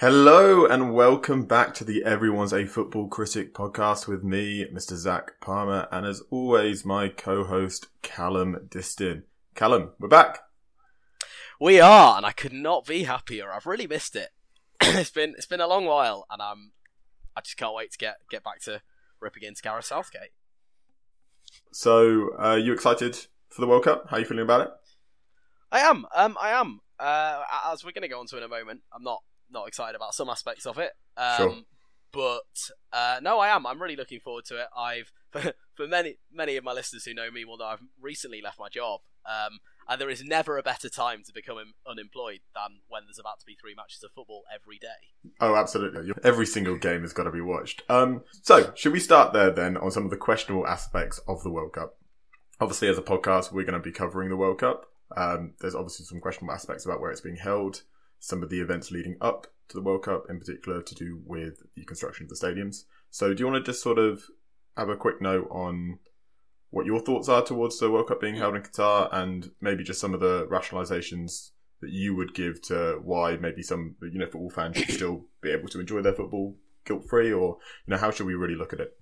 Hello and welcome back to the Everyone's a Football Critic podcast with me, Mr. Zach Palmer, and as always, my co-host Callum Distin. Callum, we're back. We are, and I could not be happier. I've really missed it. it's been it's been a long while, and I'm I just can't wait to get get back to ripping into Gareth Southgate. So, uh, you excited for the World Cup? How are you feeling about it? I am. Um, I am. Uh, as we're going to go on to in a moment, I'm not not excited about some aspects of it. Um, Sure. But uh, no, I am. I'm really looking forward to it. I've for, for many many of my listeners who know me will know I've recently left my job. Um, and there is never a better time to become unemployed than when there's about to be three matches of football every day. Oh, absolutely. Every single game has got to be watched. Um, so, should we start there then on some of the questionable aspects of the World Cup? Obviously, as a podcast, we're going to be covering the World Cup. Um, there's obviously some questionable aspects about where it's being held, some of the events leading up to the World Cup, in particular to do with the construction of the stadiums. So, do you want to just sort of have a quick note on what your thoughts are towards the World Cup being held in Qatar, and maybe just some of the rationalizations that you would give to why maybe some you know football fans should still be able to enjoy their football guilt free, or you know how should we really look at it?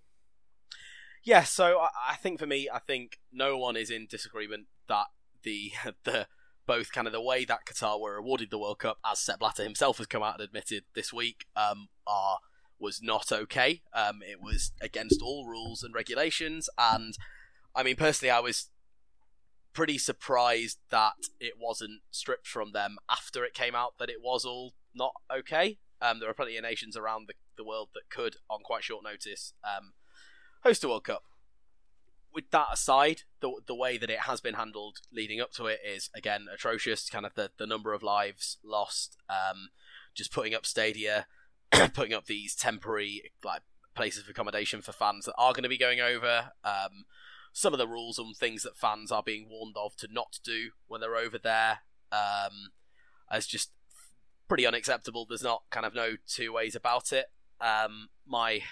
Yeah, so I, I think for me, I think no one is in disagreement that the the both kind of the way that Qatar were awarded the World Cup, as Sepp Blatter himself has come out and admitted this week, um, are was not okay. Um, it was against all rules and regulations, and I mean personally, I was pretty surprised that it wasn't stripped from them after it came out that it was all not okay. Um, there are plenty of nations around the, the world that could, on quite short notice, um, host a World Cup. With that aside, the the way that it has been handled leading up to it is again atrocious. Kind of the, the number of lives lost, um, just putting up stadia, putting up these temporary like places of accommodation for fans that are going to be going over. Um, some of the rules and things that fans are being warned of to not do when they're over there, um, just pretty unacceptable. There's not kind of no two ways about it. Um, my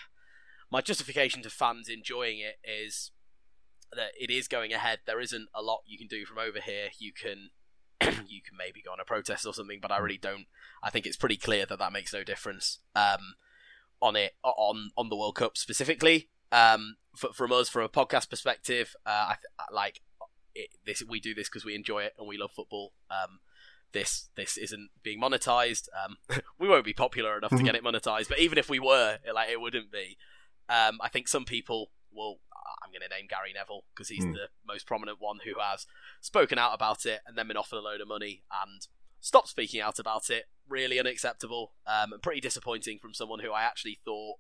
my justification to fans enjoying it is that it is going ahead. There isn't a lot you can do from over here. You can you can maybe go on a protest or something, but I really don't. I think it's pretty clear that that makes no difference um, on it on on the World Cup specifically. Um, for, from us, from a podcast perspective, uh, I th- like it, this. We do this because we enjoy it and we love football. Um, this this isn't being monetized. Um, we won't be popular enough to get it monetized, but even if we were, it, like it wouldn't be. Um, I think some people will. I'm going to name Gary Neville because he's Hmm. the most prominent one who has spoken out about it and then been offered a load of money and stopped speaking out about it. Really unacceptable um, and pretty disappointing from someone who I actually thought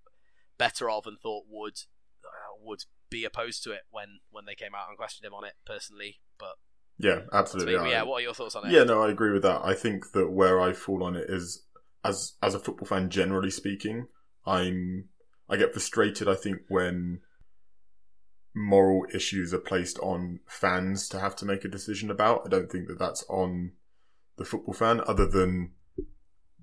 better of and thought would uh, would be opposed to it when when they came out and questioned him on it personally. But Yeah, absolutely. me, yeah, what are your thoughts on it? Yeah, no, I agree with that. I think that where I fall on it is as as a football fan, generally speaking, I'm I get frustrated. I think when moral issues are placed on fans to have to make a decision about. I don't think that that's on the football fan, other than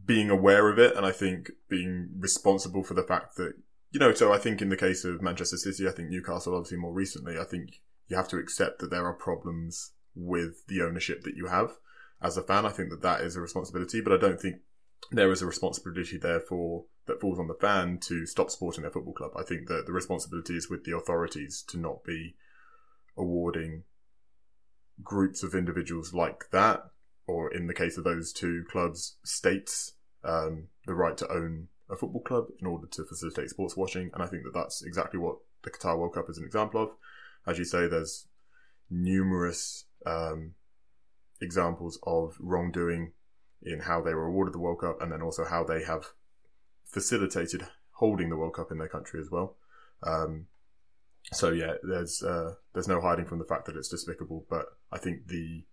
being aware of it, and I think being responsible for the fact that you know. So I think in the case of Manchester City, I think Newcastle, obviously more recently, I think you have to accept that there are problems with the ownership that you have as a fan. I think that that is a responsibility, but I don't think there is a responsibility therefore that falls on the fan to stop supporting their football club. I think that the responsibility is with the authorities to not be awarding groups of individuals like that, or in the case of those two clubs, states, um, the right to own a football club in order to facilitate sports watching. And I think that that's exactly what the Qatar World Cup is an example of. As you say, there's numerous um, examples of wrongdoing in how they were awarded the World Cup and then also how they have facilitated holding the World Cup in their country as well. Um, so yeah, there's uh, there's no hiding from the fact that it's despicable, but I think the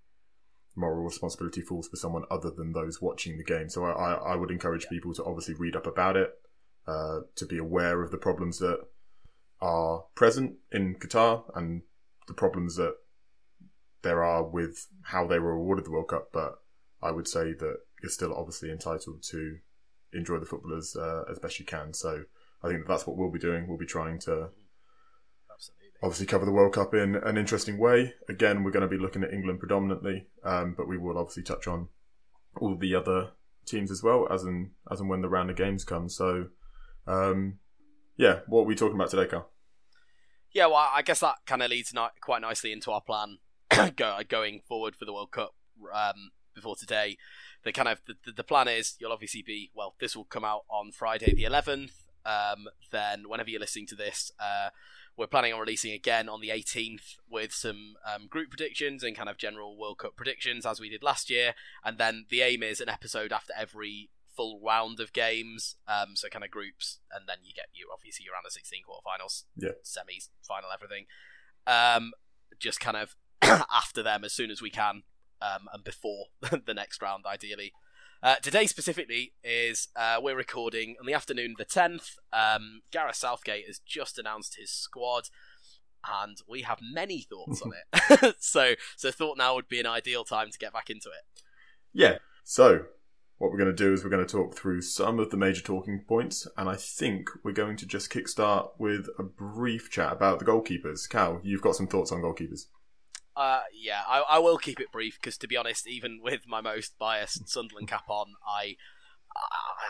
moral responsibility falls for someone other than those watching the game. So I, I, I would encourage people to obviously read up about it, uh, to be aware of the problems that are present in Qatar and the problems that there are with how they were awarded the World Cup. But I would say that you're still obviously entitled to enjoy the footballers uh, as best you can. So I think that's what we'll be doing. We'll be trying to Absolutely. obviously cover the World Cup in an interesting way. Again, we're going to be looking at England predominantly, um, but we will obviously touch on all the other teams as well, as and as and when the round of games comes. So, um, yeah, what are we talking about today, Carl? Yeah, well, I guess that kind of leads quite nicely into our plan going forward for the World Cup um, before today. The kind of the, the plan is you'll obviously be well. This will come out on Friday the 11th. Um, then whenever you're listening to this, uh, we're planning on releasing again on the 18th with some um, group predictions and kind of general World Cup predictions as we did last year. And then the aim is an episode after every full round of games, um, so kind of groups, and then you get you obviously you're around the 16 quarterfinals, yeah, semis, final, everything. Um, just kind of after them as soon as we can, um, and before the next round, ideally. Uh, today specifically is uh, we're recording on the afternoon of the 10th. Um, Gareth Southgate has just announced his squad, and we have many thoughts on it. so, so thought now would be an ideal time to get back into it. Yeah. So, what we're going to do is we're going to talk through some of the major talking points, and I think we're going to just kickstart with a brief chat about the goalkeepers. Cal, you've got some thoughts on goalkeepers. Uh, yeah, I, I will keep it brief because, to be honest, even with my most biased Sunderland cap on, I,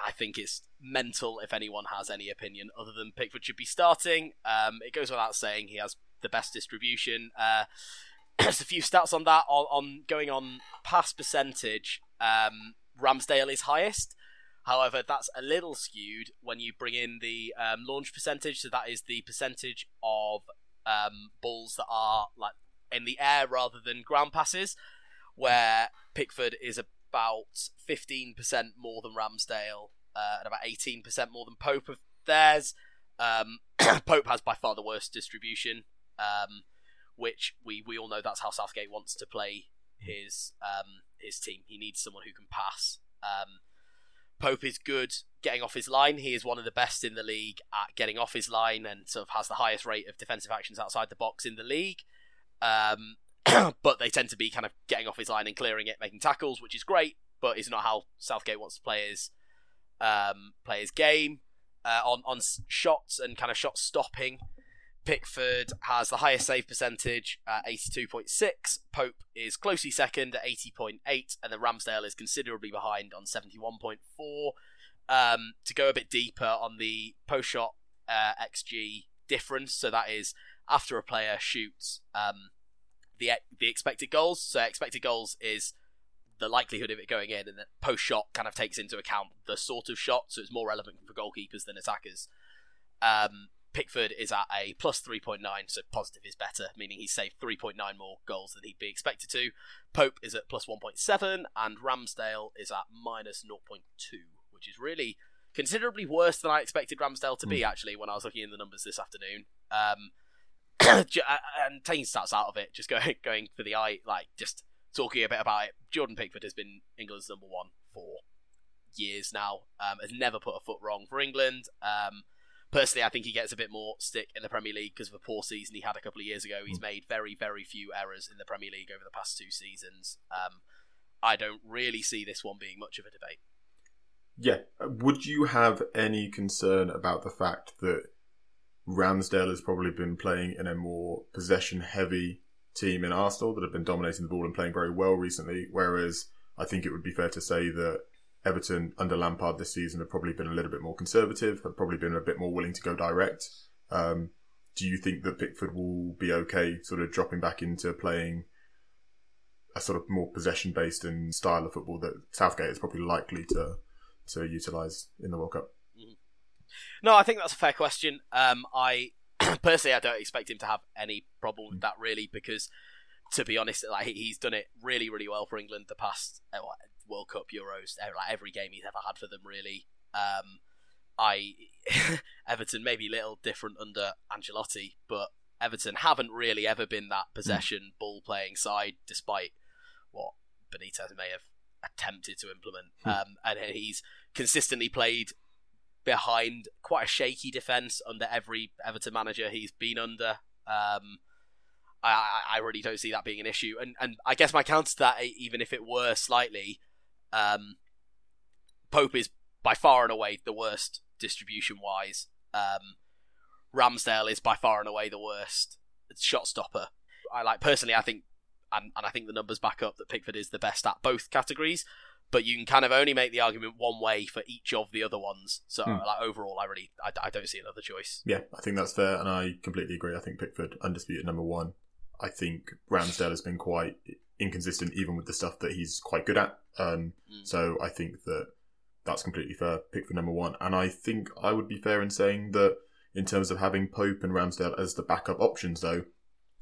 I think it's mental if anyone has any opinion other than Pickford should be starting. Um, it goes without saying he has the best distribution. Uh, there's a few stats on that. On, on going on pass percentage, um, Ramsdale is highest. However, that's a little skewed when you bring in the um, launch percentage. So that is the percentage of um, balls that are like in the air rather than ground passes, where Pickford is about 15% more than Ramsdale uh, and about 18% more than Pope of theirs. Um, Pope has by far the worst distribution, um, which we, we all know that's how Southgate wants to play his um, his team. He needs someone who can pass. Um, Pope is good getting off his line. He is one of the best in the league at getting off his line and sort of has the highest rate of defensive actions outside the box in the league. Um, but they tend to be kind of getting off his line and clearing it, making tackles, which is great, but is not how Southgate wants to play his um, play his game. Uh, on on shots and kind of shot stopping, Pickford has the highest save percentage at 82.6. Pope is closely second at 80.8, and then Ramsdale is considerably behind on 71.4. Um, to go a bit deeper on the post shot uh, XG difference, so that is after a player shoots um, the the expected goals. So expected goals is the likelihood of it going in, and then post shot kind of takes into account the sort of shot, so it's more relevant for goalkeepers than attackers. Um, Pickford is at a plus 3.9, so positive is better, meaning he's saved 3.9 more goals than he'd be expected to. Pope is at plus 1.7, and Ramsdale is at minus 0.2, which is really considerably worse than I expected Ramsdale to be, mm. actually, when I was looking in the numbers this afternoon. Um, and taking starts out of it, just going going for the eye, like just talking a bit about it. Jordan Pickford has been England's number one for years now. Um, has never put a foot wrong for England. Um, personally, I think he gets a bit more stick in the Premier League because of a poor season he had a couple of years ago. He's mm. made very, very few errors in the Premier League over the past two seasons. Um, I don't really see this one being much of a debate. Yeah. Would you have any concern about the fact that Ramsdale has probably been playing in a more possession heavy team in Arsenal that have been dominating the ball and playing very well recently. Whereas I think it would be fair to say that Everton under Lampard this season have probably been a little bit more conservative, have probably been a bit more willing to go direct. Um, do you think that Pickford will be okay sort of dropping back into playing a sort of more possession based and style of football that Southgate is probably likely to to utilise in the World Cup? No, I think that's a fair question. Um, I personally, I don't expect him to have any problem with that really, because to be honest, like he's done it really, really well for England the past uh, World Cup, Euros, like every game he's ever had for them. Really, um, I Everton maybe a little different under Ancelotti, but Everton haven't really ever been that hmm. possession ball playing side, despite what Benitez may have attempted to implement. Hmm. Um, and he's consistently played behind quite a shaky defence under every Everton manager he's been under. Um, I, I really don't see that being an issue. And and I guess my counter to that, even if it were slightly, um, Pope is by far and away the worst distribution wise. Um, Ramsdale is by far and away the worst shot stopper. I like personally, I think, and, and I think the numbers back up that Pickford is the best at both categories. But you can kind of only make the argument one way for each of the other ones. So, Hmm. like overall, I really I, I don't see another choice. Yeah, I think that's fair, and I completely agree. I think Pickford undisputed number one. I think Ramsdale has been quite inconsistent, even with the stuff that he's quite good at. Um, Mm. so I think that that's completely fair. Pickford number one, and I think I would be fair in saying that in terms of having Pope and Ramsdale as the backup options, though,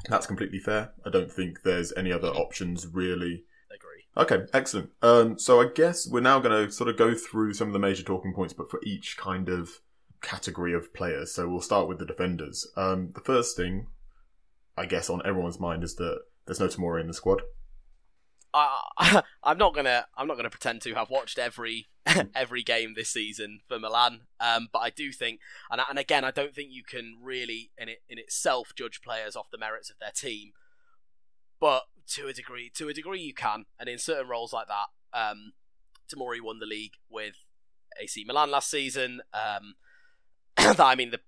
that's completely fair. I don't think there's any other options really. Okay, excellent. Um, so I guess we're now going to sort of go through some of the major talking points, but for each kind of category of players. So we'll start with the defenders. Um, the first thing, I guess, on everyone's mind is that there's no Tamori in the squad. I'm not gonna I'm not gonna pretend to have watched every every game this season for Milan, um, but I do think, and and again, I don't think you can really in it in itself judge players off the merits of their team, but to a degree, to a degree you can, and in certain roles like that, um, Tamori won the league with AC Milan last season. Um, I mean the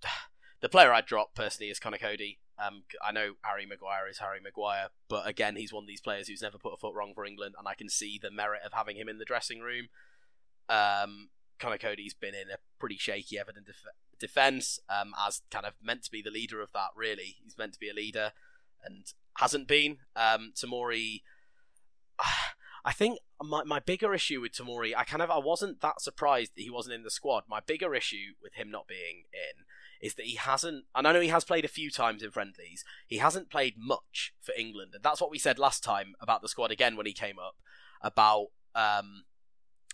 the player I'd drop personally is Conor Coady. Um, I know Harry Maguire is Harry Maguire, but again, he's one of these players who's never put a foot wrong for England, and I can see the merit of having him in the dressing room. Um, Conor Coady's been in a pretty shaky Everton def- defence, um, as kind of meant to be the leader of that. Really, he's meant to be a leader, and hasn't been. Um, Tamori, I think my my bigger issue with Tamori, I kind of I wasn't that surprised that he wasn't in the squad. My bigger issue with him not being in is that he hasn't, and I know he has played a few times in friendlies, he hasn't played much for England. And that's what we said last time about the squad again when he came up, about um,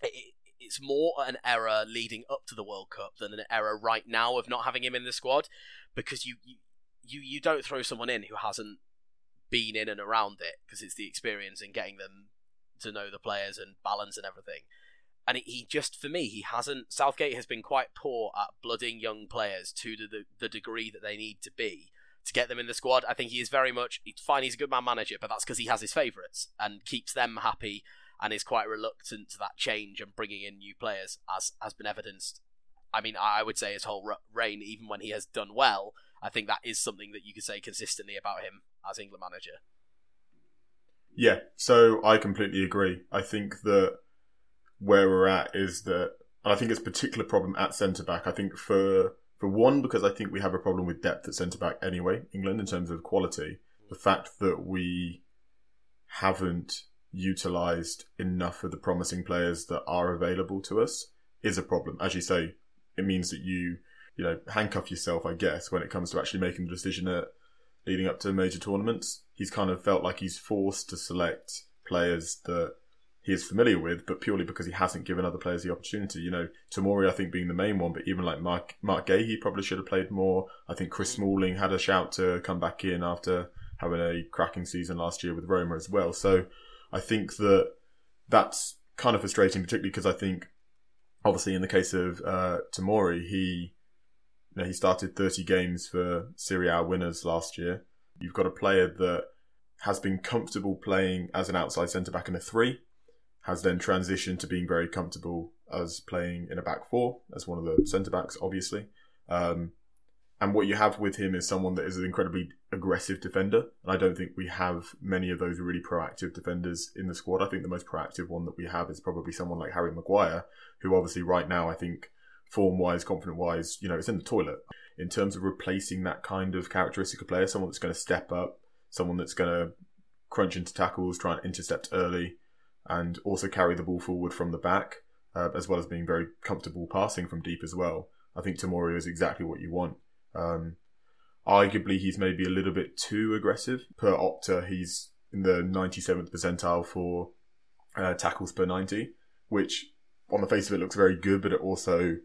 it, it's more an error leading up to the World Cup than an error right now of not having him in the squad, because you you, you, you don't throw someone in who hasn't been in and around it, because it's the experience and getting them to know the players and balance and everything. And he just for me he hasn't southgate has been quite poor at blooding young players to the, the degree that they need to be to get them in the squad. I think he is very much he's fine he's a good man manager but that's because he has his favourites and keeps them happy and is quite reluctant to that change and bringing in new players as has been evidenced i mean i would say his whole reign even when he has done well i think that is something that you could say consistently about him as england manager Yeah, so I completely agree. I think that where we're at is that, and I think it's a particular problem at centre back. I think for for one, because I think we have a problem with depth at centre back anyway, England in terms of quality. The fact that we haven't utilised enough of the promising players that are available to us is a problem. As you say, it means that you you know handcuff yourself, I guess, when it comes to actually making the decision at leading up to major tournaments. He's kind of felt like he's forced to select players that he is familiar with, but purely because he hasn't given other players the opportunity. You know, Tamori, I think, being the main one, but even like Mark, Marc Guéhi, he probably should have played more. I think Chris Smalling had a shout to come back in after having a cracking season last year with Roma as well. So I think that that's kind of frustrating, particularly because I think, obviously, in the case of uh, Tamori, he you know, he started 30 games for Serie A winners last year. You've got a player that has been comfortable playing as an outside centre back in a three, has then transitioned to being very comfortable as playing in a back four, as one of the centre backs, obviously. Um, and what you have with him is someone that is an incredibly aggressive defender. And I don't think we have many of those really proactive defenders in the squad. I think the most proactive one that we have is probably someone like Harry Maguire, who obviously right now I think form wise, confident wise, you know, it's in the toilet. In terms of replacing that kind of characteristic of player, someone that's going to step up, someone that's going to crunch into tackles, try and intercept early, and also carry the ball forward from the back, uh, as well as being very comfortable passing from deep as well. I think Tamori is exactly what you want. Um, arguably, he's maybe a little bit too aggressive. Per Opta, he's in the 97th percentile for uh, tackles per 90, which on the face of it looks very good, but it also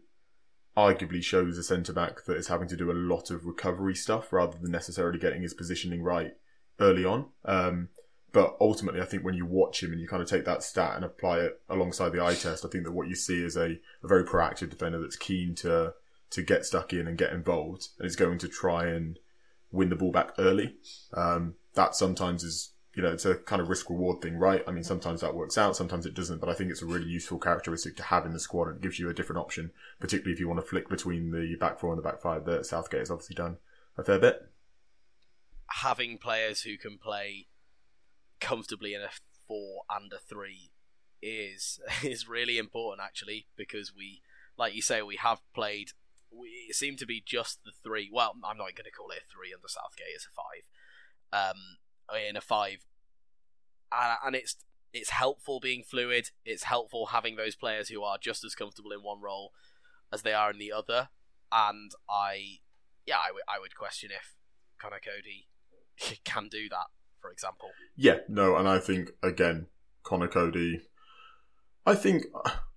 arguably shows a centre back that is having to do a lot of recovery stuff rather than necessarily getting his positioning right early on. Um, but ultimately, I think when you watch him and you kind of take that stat and apply it alongside the eye test, I think that what you see is a, a very proactive defender that's keen to to get stuck in and get involved and is going to try and win the ball back early. Um, that sometimes is you know, it's a kind of risk reward thing, right? I mean, sometimes that works out, sometimes it doesn't, but I think it's a really useful characteristic to have in the squad and it gives you a different option, particularly if you want to flick between the back four and the back five that Southgate has obviously done a fair bit. Having players who can play comfortably in a four and a three is is really important actually because we, like you say, we have played. We seem to be just the three. Well, I'm not going to call it a three under Southgate. It's a five. Um, in a five, uh, and it's it's helpful being fluid. It's helpful having those players who are just as comfortable in one role as they are in the other. And I, yeah, I, w- I would question if Conor Coady can do that, for example. Yeah, no, and I think again, Conor Coady. I think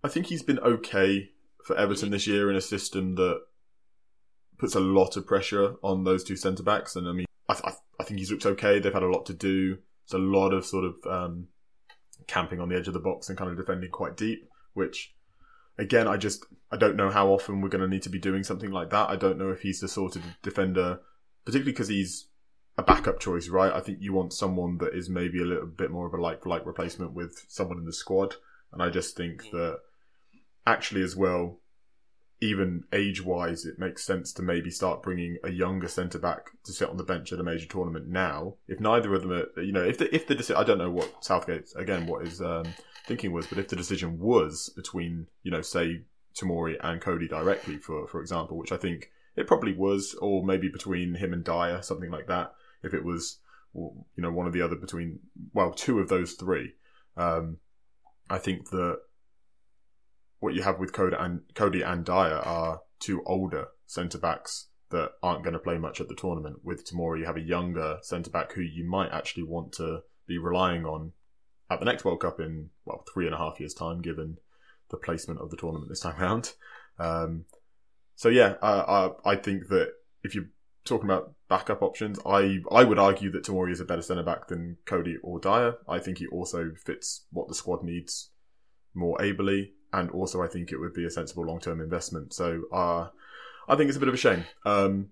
I think he's been okay for Everton this year in a system that puts a lot of pressure on those two centre backs. And I mean, I, I, I, think he's looked okay. They've had a lot to do. It's a lot of sort of um, camping on the edge of the box and kind of defending quite deep, which again, I just I don't know how often we're going to need to be doing something like that. I don't know if he's the sort of defender, particularly because he's a backup choice, right? I think you want someone that is maybe a little bit more of a like for like replacement with someone in the squad, and I just think that actually as well, even age wise, it makes sense to maybe start bringing a younger centre back to sit on the bench at a major tournament now. If neither of them are, you know, if the if the decision, I don't know what Southgate again what his um, thinking was, but if the decision was between, you know, say Tamori and Coady directly, for for example, which I think it probably was, or maybe between him and Dier, something like that. If it was, you know, one or the other between, well, two of those three, um, I think that what you have with and Coady and Dier are two older centre backs that aren't going to play much at the tournament. With Tamori, you have a younger centre back who you might actually want to be relying on at the next World Cup in well three and a half years' time, given the placement of the tournament this time around. Um, so yeah, I, I, I think that if you're talking about backup options, I I would argue that Tamori is a better centre back than Coady or Dier. I think he also fits what the squad needs more ably and also I think it would be a sensible long term investment. So uh, I think it's a bit of a shame. Um,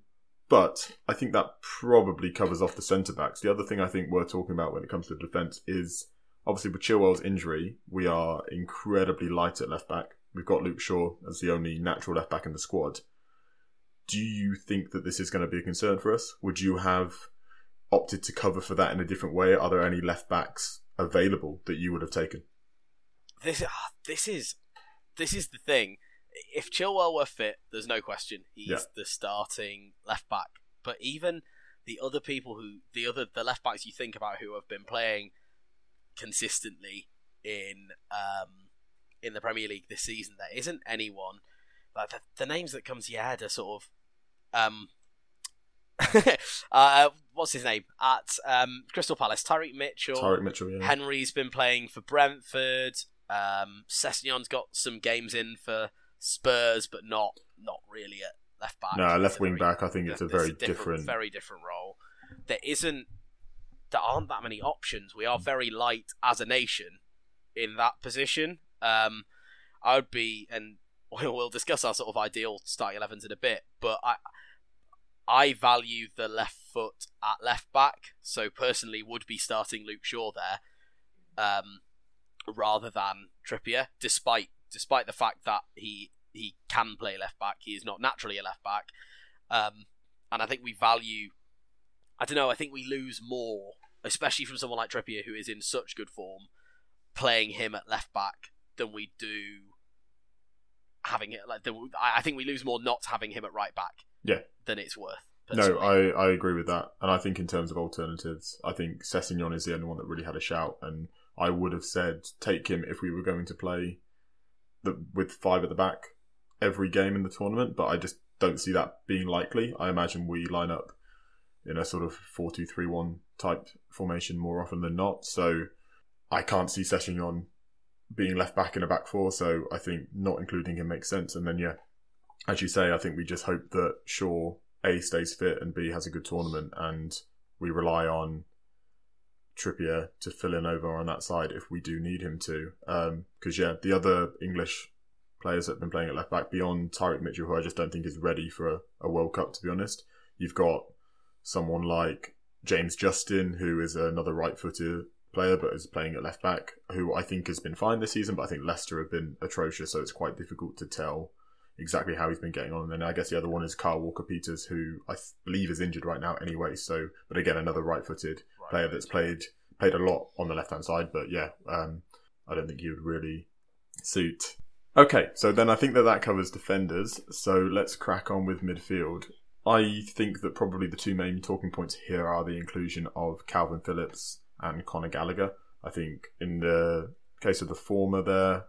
but I think that probably covers off the centre backs. The other thing I think we're talking about when it comes to defence is obviously with Chilwell's injury, we are incredibly light at left back. We've got Luke Shaw as the only natural left back in the squad. Do you think that this is going to be a concern for us? Would you have opted to cover for that in a different way? Are there any left backs available that you would have taken? This, uh, this is this is the thing. If Chilwell were fit, there's no question he's yeah. the starting left back. But even the other people who the other the left backs you think about who have been playing consistently in um, in the Premier League this season, there isn't anyone. Like the, the names that come to your head are sort of um, uh, what's his name at um, Crystal Palace? Tyrick Mitchell. Tyrick Mitchell. Yeah. Henry's been playing for Brentford. Um, Sessegnon's got some games in for Spurs, but not not really at left back. No, left wing back. I think it's a very a different, different, very different role. There isn't, there aren't that many options. We are very light as a nation in that position. Um, I would be, and we'll discuss our sort of ideal starting 11s in a bit, but I, I value the left foot at left back. So personally, would be starting Luke Shaw there. Um, rather than Trippier, despite despite the fact that he he can play left back. He is not naturally a left back, um, and I think we value. I don't know. I think we lose more, especially from someone like Trippier, who is in such good form, playing him at left back than we do having it. Like the, I think we lose more not having him at right back. Yeah, than it's worth. No, I, I agree with that, and I think in terms of alternatives, I think Sessegnon is the only one that really had a shout, and I would have said take him if we were going to play the, with five at the back every game in the tournament, but I just don't see that being likely. I imagine we line up in a sort of 4 2 3 1 type formation more often than not. So I can't see Sessegnon being left back in a back four. So I think not including him makes sense. And then, yeah, as you say, I think we just hope that Shaw A stays fit and B has a good tournament and we rely on Trippier to fill in over on that side if we do need him to. Because, um, yeah, the other English players that have been playing at left back beyond Tyrick Mitchell, who I just don't think is ready for a, a World Cup, to be honest. You've got someone like James Justin, who is another right footed player but is playing at left back, who I think has been fine this season, but I think Leicester have been atrocious, so it's quite difficult to tell exactly how he's been getting on. And then I guess the other one is Kyle Walker Peters, who I believe is injured right now anyway. So, but again, another right. Player that's played played a lot on the left-hand side. But yeah, um, I don't think he would really suit. Okay, so then I think that that covers defenders. So let's crack on with midfield. I think that probably the two main talking points here are the inclusion of Calvin Phillips and Conor Gallagher. I think in the case of the former, there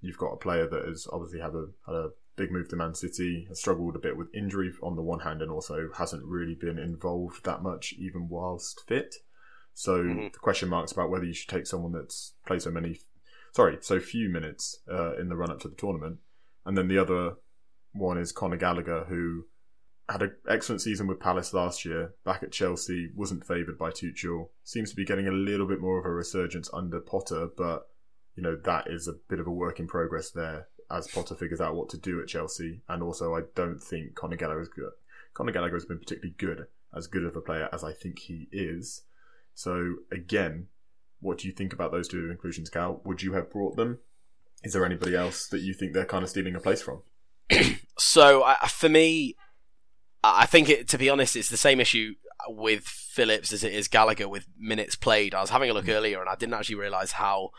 you've got a player that has obviously had a, had a big move to Man City, has struggled a bit with injury on the one hand, and also hasn't really been involved that much, even whilst fit. So mm-hmm. the question marks about whether you should take someone that's played so many, sorry, so few minutes uh, in the run up to the tournament, and then the other one is Conor Gallagher, who had an excellent season with Palace last year. Back at Chelsea, wasn't favoured by Tuchel. Seems to be getting a little bit more of a resurgence under Potter, but you know that is a bit of a work in progress there as Potter figures out what to do at Chelsea. And also, I don't think Conor Gallagher is good. Conor Gallagher has been particularly good, as good of a player as I think he is. So again, what do you think about those two inclusions, Cal? Would you have brought them? Is there anybody else that you think they're kind of stealing a place from? so uh, for me, I think it, to be honest, it's the same issue with Phillips as it is Gallagher with minutes played. I was having a look mm. earlier and I didn't actually realise how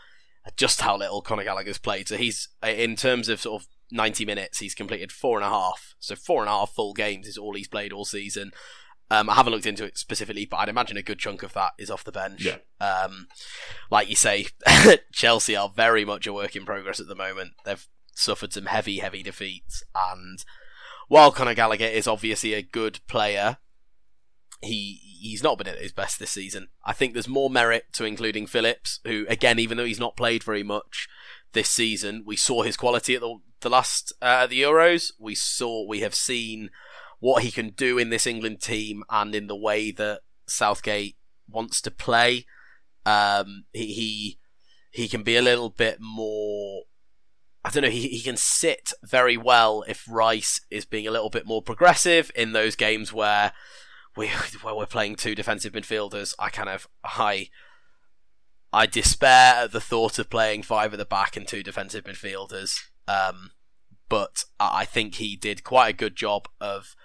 just how little Conor Gallagher's played. So he's in terms of sort of 90 minutes, he's completed four and a half. So four and a half full games is all he's played all season. Um, I haven't looked into it specifically, but I'd imagine a good chunk of that is off the bench. Yeah. Um, like you say, Chelsea are very much a work in progress at the moment. They've suffered some heavy, heavy defeats, and while Conor Gallagher is obviously a good player, he he's not been at his best this season. I think there's more merit to including Phillips, who again, even though he's not played very much this season, we saw his quality at the the last uh, the Euros. We saw we have seen what he can do in this England team and in the way that Southgate wants to play. Um, he, he he can be a little bit more I don't know, he, he can sit very well if Rice is being a little bit more progressive in those games where we where we're playing two defensive midfielders. I kind of I I despair at the thought of playing five at the back and two defensive midfielders. Um, but I think he did quite a good job of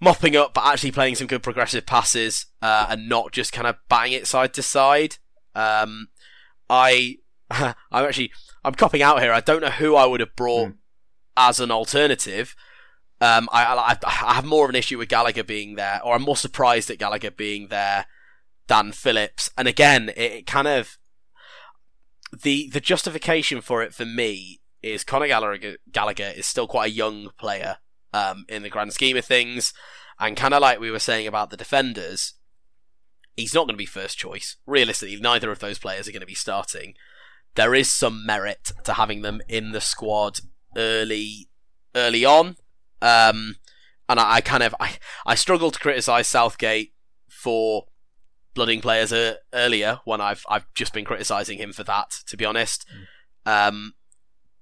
mopping up, but actually playing some good progressive passes uh, and not just kind of bang it side to side. Um, I I'm actually I'm copping out here. I don't know who I would have brought mm. as an alternative. Um, I, I, I have more of an issue with Gallagher being there, or I'm more surprised at Gallagher being there than Phillips. And again, it, it kind of the the justification for it for me is Conor Gallagher, Gallagher is still quite a young player um, in the grand scheme of things, and kind of like we were saying about the defenders, he's not going to be first choice. Realistically, neither of those players are going to be starting there is some merit to having them in the squad early early on. Um, and I, I, kind of I, I struggle to criticize Southgate for blooding players uh, earlier when I've I've just been criticizing him for that to be honest. Mm. Um,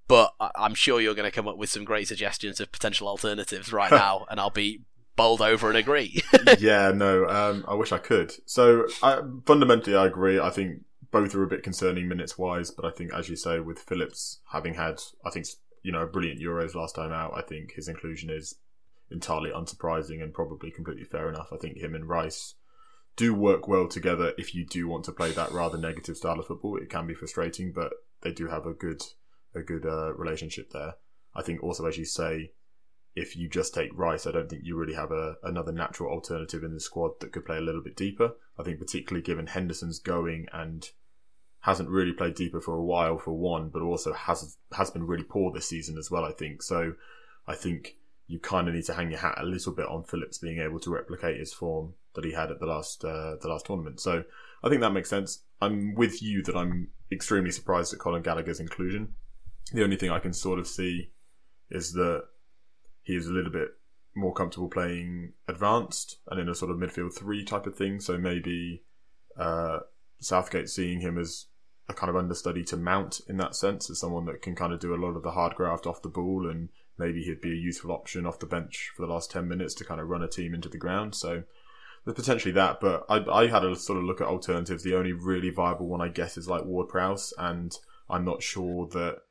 but I'm sure you're going to come up with some great suggestions of potential alternatives right now, and I'll be bowled over and agree. yeah, no, um, I wish I could. So I, fundamentally, I agree. I think both are a bit concerning minutes wise, but I think, as you say, with Phillips having had, I think, you know, a brilliant Euros last time out, I think his inclusion is entirely unsurprising and probably completely fair enough. I think him and Rice do work well together if you do want to play that rather negative style of football. It can be frustrating, but they do have a good a good uh, relationship there. I think also, as you say, if you just take Rice, I don't think you really have a, another natural alternative in the squad that could play a little bit deeper. I think particularly given Henderson's going and hasn't really played deeper for a while for one, but also has has been really poor this season as well. I think so. I think you kind of need to hang your hat a little bit on Phillips being able to replicate his form that he had at the last uh, the last tournament. So I think that makes sense. I'm with you that I'm extremely surprised at Colin Gallagher's inclusion. The only thing I can sort of see is that he is a little bit more comfortable playing advanced and in a sort of midfield three type of thing. So maybe uh, Southgate seeing him as a kind of understudy to Mount in that sense, as someone that can kind of do a lot of the hard graft off the ball, and maybe he'd be a useful option off the bench for the last ten minutes to kind of run a team into the ground. So there's potentially that, but I, I had a sort of look at alternatives. The only really viable one, I guess, is like Ward Prowse, and I'm not sure that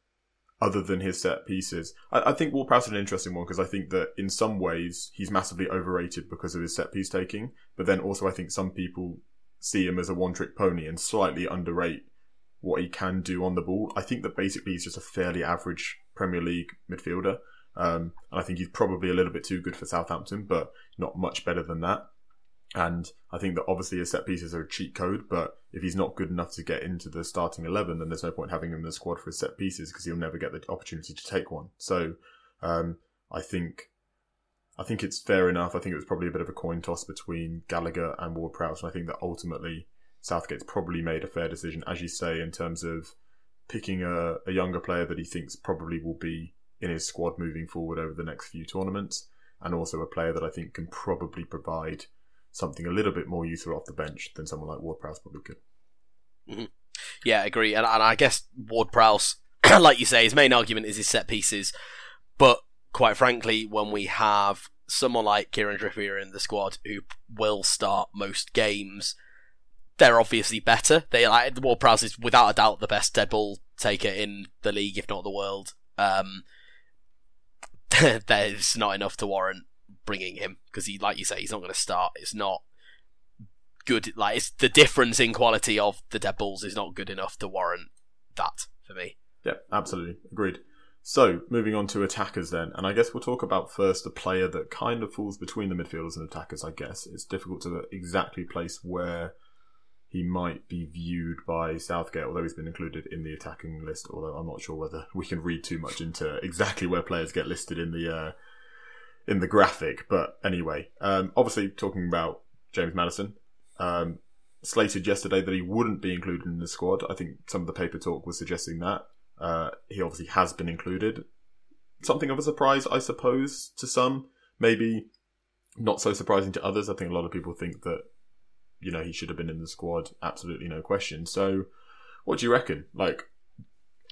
other than his set pieces, I, I think Ward Prowse is an interesting one because I think that in some ways he's massively overrated because of his set piece taking, but then also I think some people see him as a one trick pony and slightly underrate what he can do on the ball. I think that basically he's just a fairly average Premier League midfielder. Um, and I think he's probably a little bit too good for Southampton, but not much better than that. And I think that obviously his set pieces are a cheat code, but if he's not good enough to get into the starting 11, then there's no point having him in the squad for his set pieces because he'll never get the opportunity to take one. So, um, I think, I think it's fair enough. I think it was probably a bit of a coin toss between Gallagher and Ward Prowse. And I think that ultimately Southgate's probably made a fair decision, as you say, in terms of picking a, a younger player that he thinks probably will be in his squad moving forward over the next few tournaments, and also a player that I think can probably provide something a little bit more useful off the bench than someone like Ward Prowse probably could. Mm-hmm. Yeah, I agree. And, and I guess Ward Prowse, like you say, his main argument is his set pieces. But quite frankly, when we have someone like Kieran Trippier in the squad who will start most games, they're obviously better. They like Ward Prowse is without a doubt the best dead ball taker in the league, if not the world. Um, there's not enough to warrant bringing him because he, like you say, he's not going to start. It's not good. Like it's the difference in quality of the dead balls is not good enough to warrant that for me. Yeah, absolutely agreed. So moving on to attackers then, and I guess we'll talk about first a player that kind of falls between the midfielders and attackers. I guess it's difficult to exactly place where he might be viewed by Southgate, although he's been included in the attacking list. Although I'm not sure whether we can read too much into exactly where players get listed in the uh, in the graphic. But anyway, um, obviously talking about James Maddison, um, slated yesterday that he wouldn't be included in the squad. I think some of the paper talk was suggesting that. Uh, he obviously has been included. Something of a surprise, I suppose, to some. Maybe not so surprising to others. I think a lot of people think that, you know, he should have been in the squad. Absolutely no question. So, what do you reckon? Like,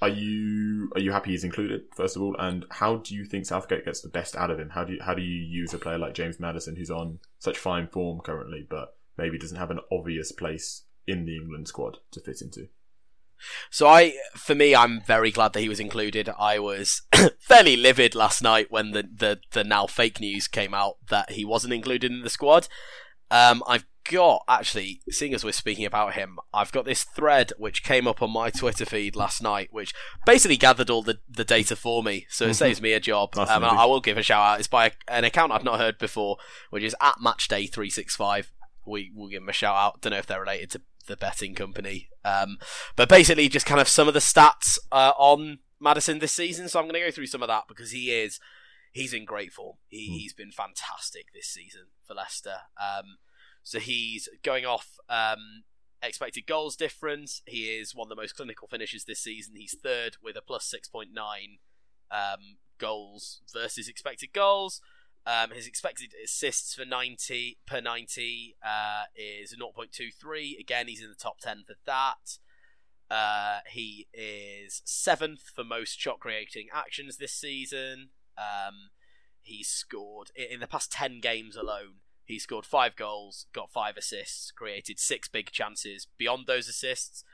are you are you happy he's included first of all and how do you think southgate gets the best out of him how do you how do you use a player like james Maddison who's on such fine form currently but maybe doesn't have an obvious place in the england squad to fit into so I, for me, I'm very glad that he was included. I was fairly livid last night when the, the, the now fake news came out that he wasn't included in the squad. Um, I've got actually, seeing as we're speaking about him, I've got this thread which came up on my Twitter feed last night, which basically gathered all the, the data for me, so it mm-hmm. saves me a job. Um, I will give a shout out. It's by an account I've not heard before, which is at Matchday365. We will give them a shout out. Don't know if they're related to the betting company, um, but basically just kind of some of the stats uh, on Maddison this season. So I'm going to go through some of that because he is he's in great form. He, mm. He's been fantastic this season for Leicester. Um, so he's going off um, expected goals difference. He is one of the most clinical finishers this season. He's third with a plus 6.9 um, goals versus expected goals. Um, his expected assists for 90 per 90 uh, is 0.23. Again, he's in the top 10 for that. Uh, he is seventh for most shot creating actions this season. Um, he's scored in the past 10 games alone. He scored five goals, got five assists, created six big chances beyond those assists,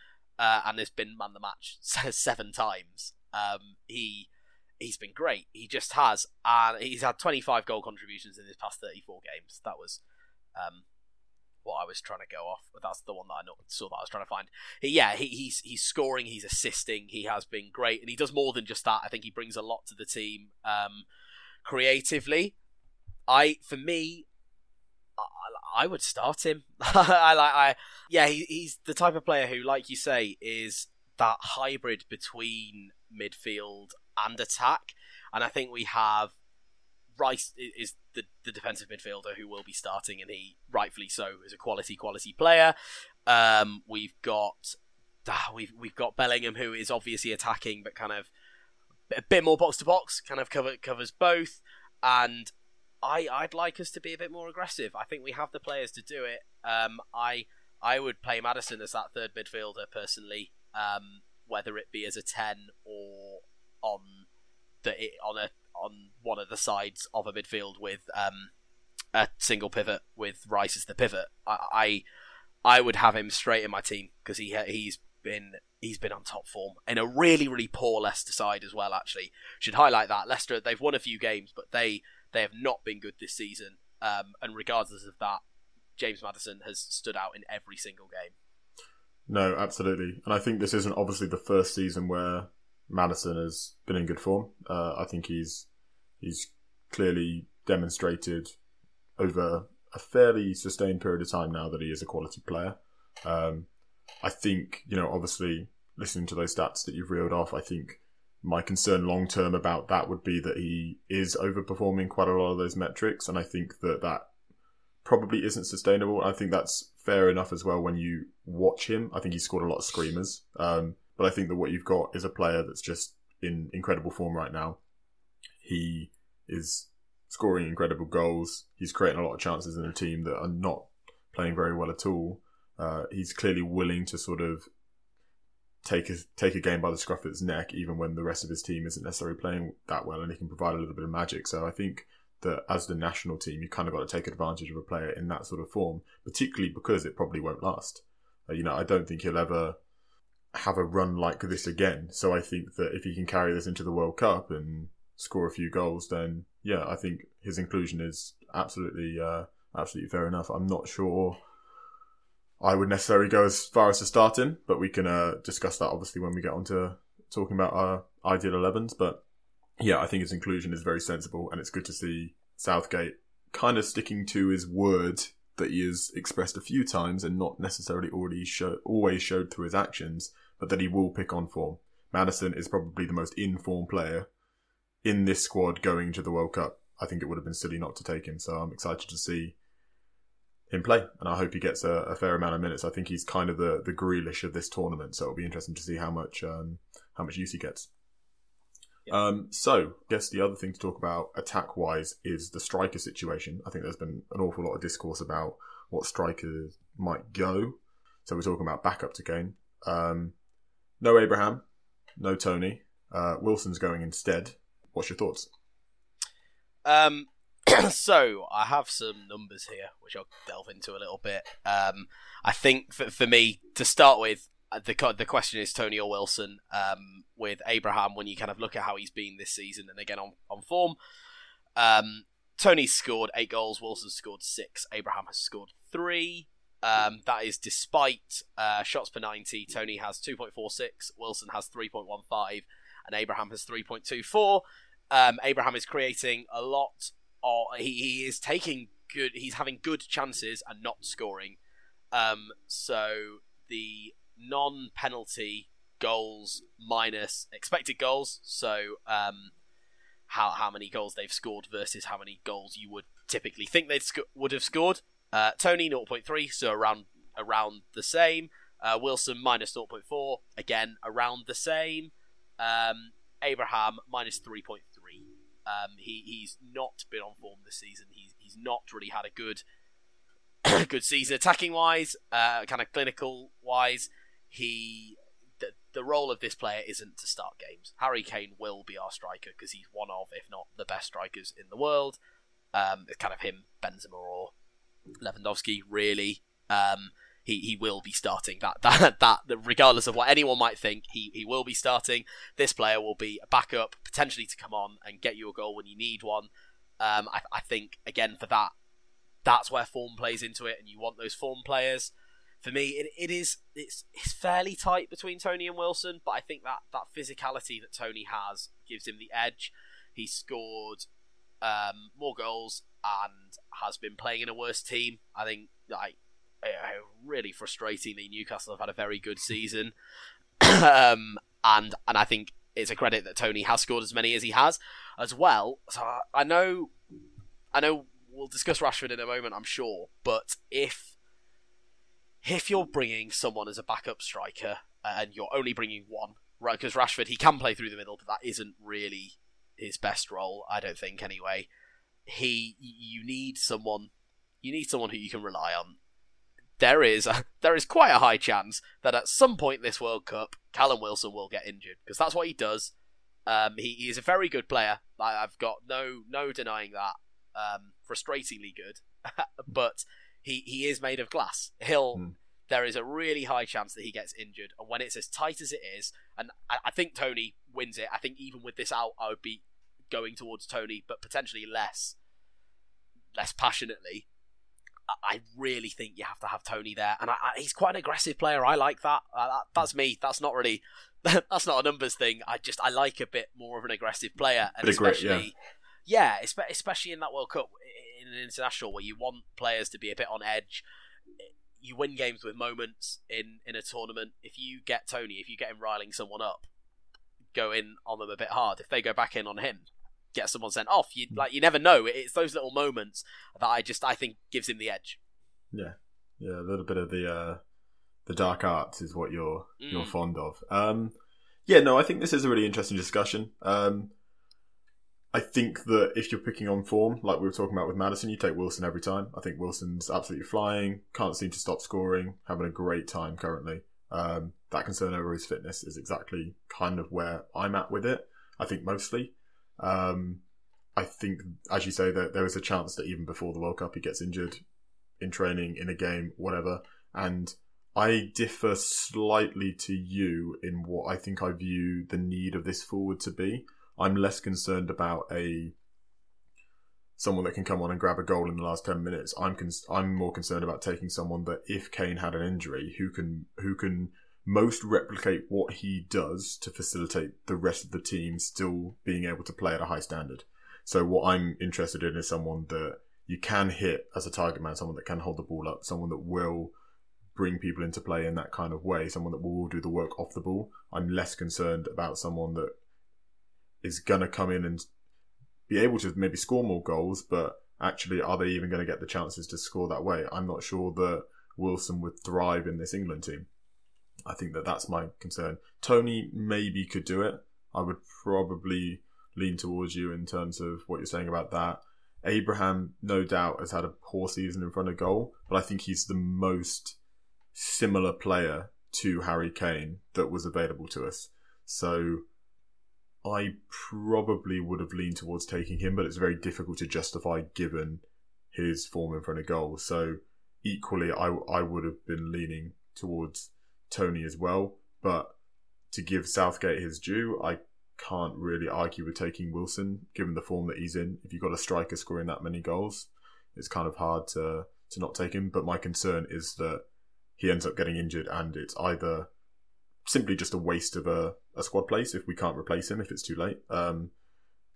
uh, and has been man the match seven times. Um, he he's been great. He just has, and he's had 25 goal contributions in his past 34 games. That was um, what I was trying to go off. But that's the one that I saw that I was trying to find. He, yeah, he, he's he's scoring, he's assisting, he has been great, and he does more than just that. I think he brings a lot to the team um, creatively. I, for me, I, would start him. I like, I yeah, he, he's the type of player who, like you say, is that hybrid between midfield and attack. And I think we have Rice is the, the defensive midfielder who will be starting, and he rightfully so is a quality quality player. Um, we've got ah, we've we've got Bellingham who is obviously attacking, but kind of a bit more box to box, kind of cover, covers both. And I I'd like us to be a bit more aggressive. I think we have the players to do it. Um, I I would play Maddison as that third midfielder personally, um, whether it be as a ten or on the on a on one of the sides of a midfield with um, a single pivot with Rice as the pivot. I I, I would have him straight in my team because he he's been he's been on top form in a really really poor Leicester side as well. Actually, should highlight that Leicester they've won a few games, but they they have not been good this season. Um, and regardless of that, James Maddison has stood out in every single game. No, absolutely. And I think this isn't obviously the first season where Maddison has been in good form. Uh, I think he's he's clearly demonstrated over a fairly sustained period of time now that he is a quality player. Um, I think, you know, obviously listening to those stats that you've reeled off, I think my concern long term about that would be that he is overperforming quite a lot of those metrics. And I think that that probably isn't sustainable. I think that's fair enough as well when you watch him. I think he scored a lot of screamers. Um, but I think that what you've got is a player that's just in incredible form right now. He is scoring incredible goals. He's creating a lot of chances in a team that are not playing very well at all. Uh, he's clearly willing to sort of take a take a game by the scruff of its neck, even when the rest of his team isn't necessarily playing that well, and he can provide a little bit of magic. So I think that as the national team, you kind of got to take advantage of a player in that sort of form, particularly because it probably won't last. Uh, you know, I don't think he'll ever have a run like this again. So I think that if he can carry this into the World Cup and score a few goals, then yeah, I think his inclusion is absolutely uh, absolutely fair enough. I'm not sure I would necessarily go as far as to start in, but we can uh, discuss that obviously when we get on to talking about our ideal 11s. But yeah, I think his inclusion is very sensible, and it's good to see Southgate kind of sticking to his word that he has expressed a few times and not necessarily already show, always showed through his actions, but that he will pick on form. Maddison is probably the most in-form player in this squad going to the World Cup. I think it would have been silly not to take him, so I'm excited to see him play, and I hope he gets a, a fair amount of minutes. I think he's kind of the the Grealish of this tournament, so it'll be interesting to see how much um, how much use he gets. Um, so, I guess the other thing to talk about attack wise is the striker situation. I think there's been an awful lot of discourse about what strikers might go. So, we're talking about backup to Kane. Um, no Abraham, no Toney. Uh, Wilson's going instead. What's your thoughts? Um, so I have some numbers here, which I'll delve into a little bit. Um, I think for, for me to start with, uh, the the question is Toney or Wilson. Um, with Abraham, when you kind of look at how he's been this season and again on on form, um, Toney's scored eight goals, Wilson scored six, Abraham has scored three. Um, that is despite uh, shots per ninety. Toney has two point four six, Wilson has three point one five, and Abraham has three point two four. Um, Abraham is creating a lot. Of, he, he is taking good. He's having good chances and not scoring. Um, so the non-penalty goals minus expected goals. So um, how how many goals they've scored versus how many goals you would typically think they sc- would have scored. Uh, Toney 0.3, so around around the same. Uh, Wilson minus 0.4, again around the same. Um, Abraham minus 3.3. Um, he he's not been on form this season. He's he's not really had a good good season attacking wise, uh, kind of clinical wise he the, the role of this player isn't to start games. Harry Kane will be our striker because he's one of, if not the best strikers in the world. Um, it's kind of him, Benzema or Lewandowski, really. Um, he, he will be starting that, that that regardless of what anyone might think he, he will be starting this player will be a backup potentially to come on and get you a goal when you need one um, I, I think again for that that's where form plays into it and you want those form players for me, it, it is it's it's fairly tight between Toney and Wilson, but I think that that physicality that Toney has gives him the edge. He scored um, more goals and has been playing in a worse team. I think like really frustratingly, Newcastle have had a very good season, um, and and I think it's a credit that Toney has scored as many as he has as well. So I know, I know we'll discuss Rashford in a moment, I'm sure, but if if you're bringing someone as a backup striker and you're only bringing one, right? Because Rashford, he can play through the middle, but that isn't really his best role, I don't think. Anyway, he, you need someone, you need someone who you can rely on. There is a, there is quite a high chance that at some point this World Cup, Callum Wilson will get injured because that's what he does. Um, he, he is a very good player. I, I've got no no denying that. Um, frustratingly good, but he he is made of glass. He'll mm. there is a really high chance that he gets injured, and when it's as tight as it is, and I, I think Toney wins it. I think even with this out, I would be going towards Toney, but potentially less less passionately. I really think you have to have Toney there, and I, I, he's quite an aggressive player. I like that. Uh, that. That's me. That's not really. that's not a numbers thing. I just I like a bit more of an aggressive player, and especially, great, yeah. yeah, especially in that World Cup in an international where you want players to be a bit on edge. You win games with moments in in a tournament. If you get Toney, if you get him riling someone up, go in on them a bit hard. If they go back in on him, get someone sent off. You like you never know. It's those little moments that I just I think gives him the edge. Yeah, yeah, a little bit of the uh, the dark arts is what you're mm. you're fond of. Um, yeah, no, I think this is a really interesting discussion. Um, I think that if you're picking on form, like we were talking about with Maddison, you take Wilson every time. I think Wilson's absolutely flying, can't seem to stop scoring, having a great time currently. Um, that concern over his fitness is exactly kind of where I'm at with it. I think mostly. Um, I think, as you say, that there is a chance that even before the World Cup he gets injured in training, in a game, whatever. And I differ slightly to you in what I think I view the need of this forward to be. I'm less concerned about a someone that can come on and grab a goal in the last 10 minutes. I'm con- I'm more concerned about taking someone that if Kane had an injury who can who can most replicate what he does to facilitate the rest of the team still being able to play at a high standard. So what I'm interested in is someone that you can hit as a target man, someone that can hold the ball up, someone that will bring people into play in that kind of way, someone that will do the work off the ball. I'm less concerned about someone that is going to come in and be able to maybe score more goals, but actually, are they even going to get the chances to score that way? I'm not sure that Wilson would thrive in this England team. I think that that's my concern. Toney maybe could do it. I would probably lean towards you in terms of what you're saying about that. Abraham, no doubt, has had a poor season in front of goal, but I think he's the most similar player to Harry Kane that was available to us. So I probably would have leaned towards taking him, but it's very difficult to justify given his form in front of goal. So equally, I I would have been leaning towards Toney as well. But to give Southgate his due, I can't really argue with taking Wilson given the form that he's in. If you've got a striker scoring that many goals, it's kind of hard to to not take him. But my concern is that he ends up getting injured, and it's either simply just a waste of a, a squad place if we can't replace him if it's too late, um,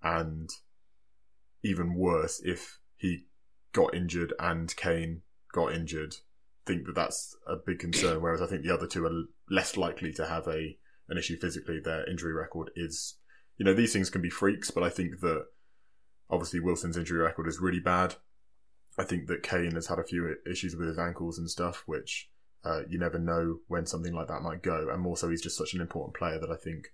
and even worse if he got injured and Kane got injured think that that's a big concern. Whereas I think the other two are less likely to have a an issue physically. Their injury record is, you know, these things can be freaks, but I think that obviously Wilson's injury record is really bad. I think that Kane has had a few issues with his ankles and stuff, which uh, you never know when something like that might go. And more so, he's just such an important player that I think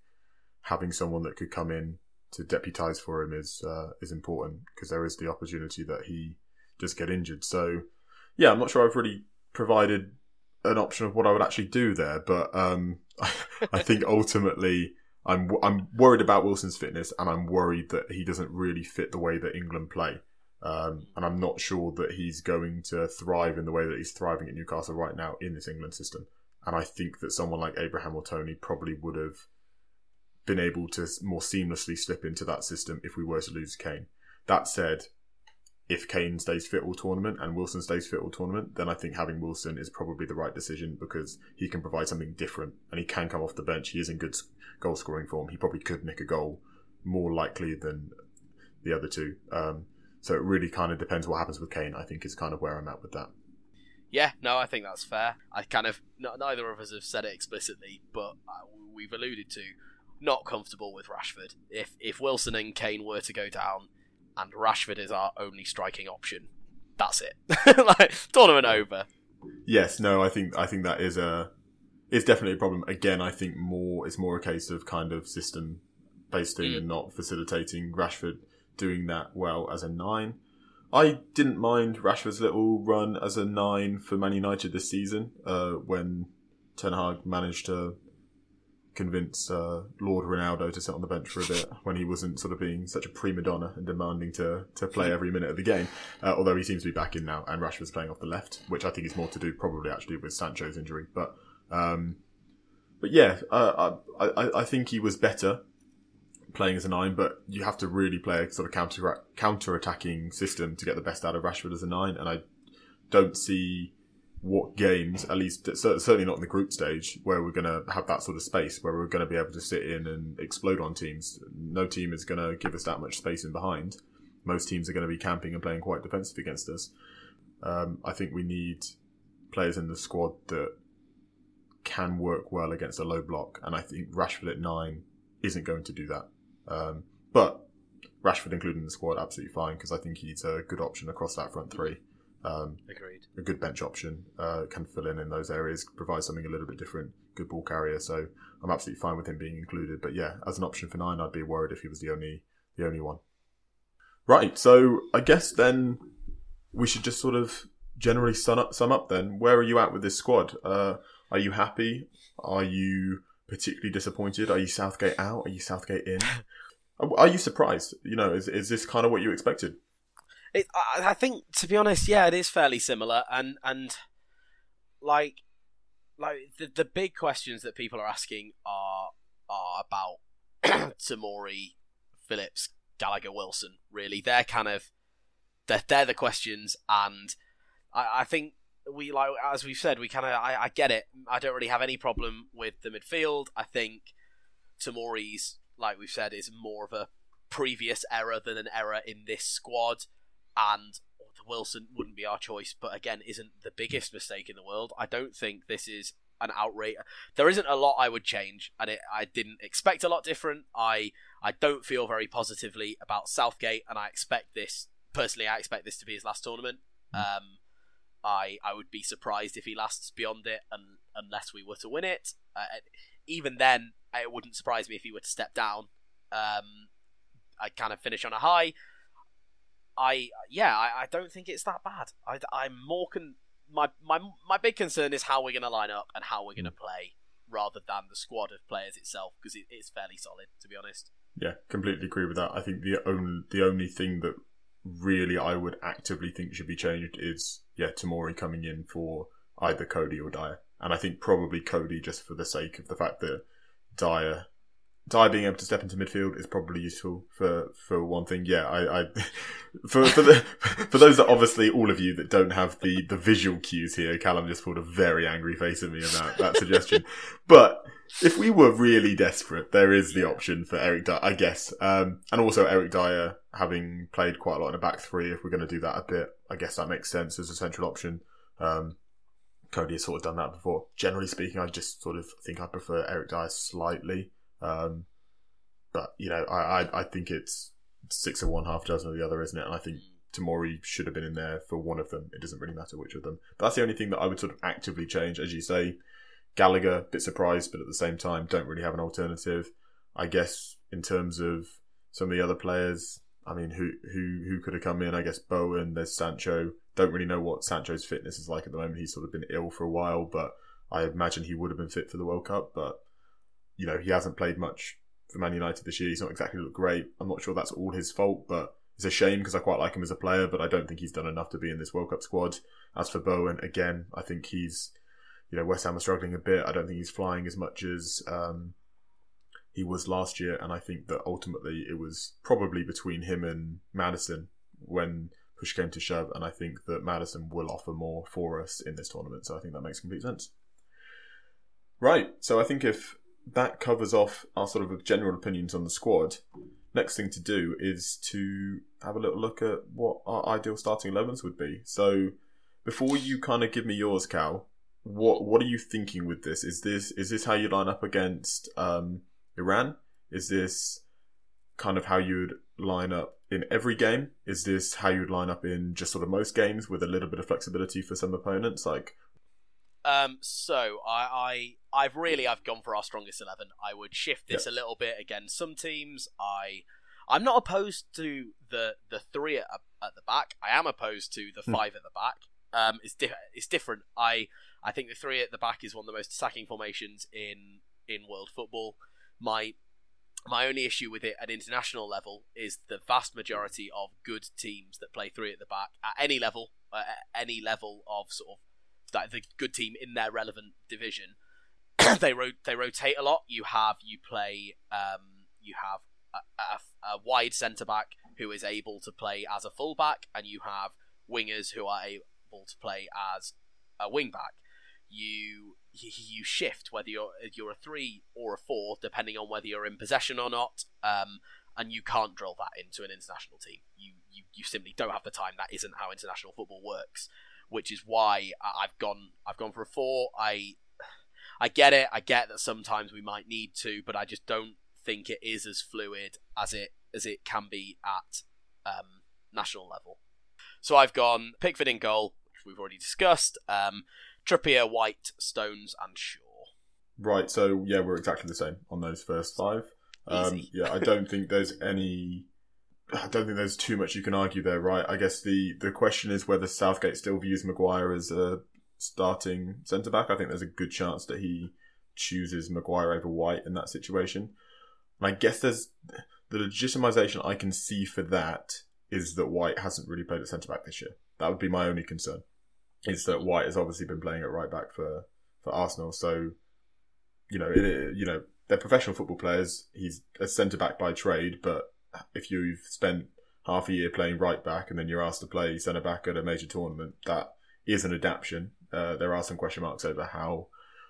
having someone that could come in to deputise for him is uh, is important because there is the opportunity that he just get injured. So yeah, I'm not sure I've really provided an option of what I would actually do there, but um, I, think ultimately I'm I'm worried about Wilson's fitness, and I'm worried that he doesn't really fit the way that England play. Um, and I'm not sure that he's going to thrive in the way that he's thriving at Newcastle right now in this England system. And I think that someone like Abraham or Toney probably would have been able to more seamlessly slip into that system if we were to lose Kane. That said, if Kane stays fit all tournament and Wilson stays fit all tournament, then I think having Wilson is probably the right decision because he can provide something different and he can come off the bench. He is in good goal scoring form. He probably could nick a goal more likely than the other two. Um, so it really kind of depends what happens with Kane. I think is kind of where I'm at with that. Yeah, no, I think that's fair. I kind of neither of us have said it explicitly, but we've alluded to not comfortable with Rashford. If if Wilson and Kane were to go down, and Rashford is our only striking option. That's it. like tournament over. Yes, no, I think I think that is a it's definitely a problem. Again, I think more it's more a case of kind of system based thing mm. and not facilitating Rashford doing that well as a nine. I didn't mind Rashford's little run as a nine for Man United this season, uh, when Ten Hag managed to convince uh, Lord Ronaldo to sit on the bench for a bit when he wasn't sort of being such a prima donna and demanding to, to play every minute of the game. Uh, although he seems to be back in now, and Rashford's playing off the left, which I think is more to do probably actually with Sancho's injury. But um, but yeah, uh, I, I, I think he was better playing as a nine, but you have to really play a sort of counter counter attacking system to get the best out of Rashford as a nine, and I don't see what games, at least certainly not in the group stage, where we're going to have that sort of space where we're going to be able to sit in and explode on teams. No team is going to give us that much space in behind. Most teams are going to be camping and playing quite defensive against us. Um, I think we need players in the squad that can work well against a low block, and I think Rashford at nine isn't going to do that. Um, but Rashford included in the squad, absolutely fine because I think he's a good option across that front three. Um, Agreed. A good bench option uh, can fill in in those areas, provide something a little bit different. Good ball carrier, so I'm absolutely fine with him being included. But yeah, as an option for nine, I'd be worried if he was the only the only one. Right. So I guess then we should just sort of generally sum up. Sum up then. Where are you at with this squad? Uh, are you happy? Are you particularly disappointed? Are you Southgate out? Are you Southgate in? Are you surprised? You know, is is this kind of what you expected? It, I, I think, to be honest, yeah, it is fairly similar, and and like like the the big questions that people are asking are are about Tomori, Phillips, Gallagher, Wilson. Really, they're kind of they're, they're the questions, and I, I think we like as we've said, we kind of I, I get it. I don't really have any problem with the midfield. I think Tomori's like we've said, is more of a previous error than an error in this squad. And Wilson wouldn't be our choice, but again, isn't the biggest mistake in the world. I don't think this is an outrage. There isn't a lot I would change, and it, I didn't expect a lot different. I I don't feel very positively about Southgate, and I expect this personally. I expect this to be his last tournament. Mm. Um, I I would be surprised if he lasts beyond it, and unless we were to win it. Uh, even then, it wouldn't surprise me if he were to step down. Um, I kind of finish on a high. I yeah, I, I don't think it's that bad. I, I'm more con- my my my big concern is how we're going to line up and how we're going to hmm. play, rather than the squad of players itself, because it, it's fairly solid, to be honest. Yeah, completely agree with that. I think the only the only thing that really I would actively think should be changed is yeah, Tomori coming in for either Coady or Dier, and I think probably Coady just for the sake of the fact that Dier Dier being able to step into midfield is probably useful for for one thing. Yeah, I, I for for the for those that obviously all of you that don't have the the visual cues here, Callum just pulled a very angry face at me about that suggestion. But if we were really desperate, there is the option for Eric Dier, I guess, um, and also Eric Dier having played quite a lot in a back three. If we're going to do that a bit, I guess that makes sense as a central option. Um, Coady has sort of done that before. Generally speaking, I just sort of think I prefer Eric Dier slightly. Um, but you know, I, I, I think it's six of one, half dozen of the other, isn't it? And I think Tomori should have been in there for one of them. It doesn't really matter which of them. But that's the only thing that I would sort of actively change, as you say. Gallagher, bit surprised, but at the same time, don't really have an alternative. I guess in terms of some of the other players, I mean, who who who could have come in? I guess Bowen. There's Sancho. Don't really know what Sancho's fitness is like at the moment. He's sort of been ill for a while, but I imagine he would have been fit for the World Cup. But you know, he hasn't played much for Man United this year. He's not exactly looked great. I'm not sure that's all his fault, but it's a shame because I quite like him as a player, but I don't think he's done enough to be in this World Cup squad. As for Bowen, again, I think he's, you know, West Ham are struggling a bit. I don't think he's flying as much as um, he was last year, and I think that ultimately it was probably between him and Maddison when push came to shove, and I think that Maddison will offer more for us in this tournament. So I think that makes complete sense. Right. So I think if that covers off our sort of general opinions on the squad. Next thing to do is to have a little look at what our ideal starting 11s would be. So, before you kind of give me yours, Cal, what what are you thinking with this? Is this is this how you line up against um, Iran? Is this kind of how you'd line up in every game? Is this how you'd line up in just sort of most games with a little bit of flexibility for some opponents? Like, um, so I, I, I've really, I've gone for our strongest eleven. I would shift this a little bit against some teams. I, I'm not opposed to the the three at, at the back. I am opposed to the hmm. five at the back. Um, it's di- it's different. I, I think the three at the back is one of the most attacking formations in in world football. My my only issue with it at international level is the vast majority of good teams that play three at the back at any level, uh, at any level of sort of like the good team in their relevant division. they ro- they rotate a lot. You have you play um, you have a, a, a wide centre back who is able to play as a fullback, and you have wingers who are able to play as a wing back. You you shift whether you're you're a three or a four, depending on whether you're in possession or not. Um, and you can't drill that into an international team. You, you you simply don't have the time. That isn't how international football works. Which is why I've gone I've gone for a four. I I get it. I get that sometimes we might need to, but I just don't think it is as fluid as it as it can be at um, national level. So I've gone Pickford in goal, which we've already discussed. Um, Trippier, White, Stones, and Shaw. Right. So yeah, we're exactly the same on those first five. Um, yeah, I don't think there's any. I don't think there's too much you can argue there, right? I guess the the question is whether Southgate still views Maguire as a starting centre back. I think there's a good chance that he chooses Maguire over White in that situation. And I guess there's the legitimisation I can see for that is that White hasn't really played at centre back this year. That would be my only concern. Is that White has obviously been playing at right back for, for Arsenal, so you know, it, you know, they're professional football players. He's a centre back by trade, but if you've spent half a year playing right back and then you're asked to play centre back at a major tournament, that is an adaptation. Uh, there are some question marks over how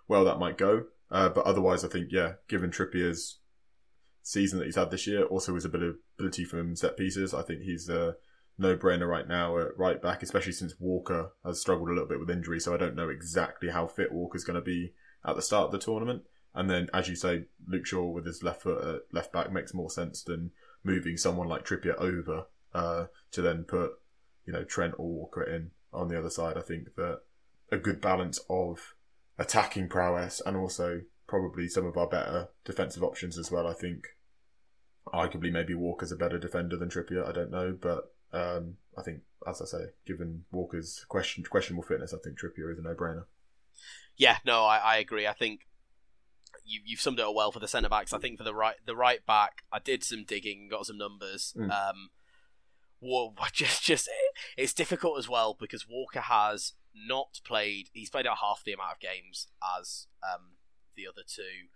well that might go. Uh, but otherwise, I think, yeah, given Trippier's season that he's had this year, also his ability from set pieces, I think he's a no brainer right now at right back, especially since Walker has struggled a little bit with injury. So I don't know exactly how fit Walker's going to be at the start of the tournament. And then, as you say, Luke Shaw with his left foot at left back makes more sense than moving someone like Trippier over uh, to then put, you know, Trent or Walker in on the other side. I think that a good balance of attacking prowess and also probably some of our better defensive options as well. I think arguably maybe Walker's a better defender than Trippier. I don't know, but um, I think, as I say, given Walker's question questionable fitness, I think Trippier is a no-brainer. Yeah, no, I, I agree. I think you, you've summed it up well for the centre backs. I think for the right the right back, I did some digging, got some numbers. Mm. Um, well, just just it's difficult as well because Walker has not played. He's played out half the amount of games as um, the other two,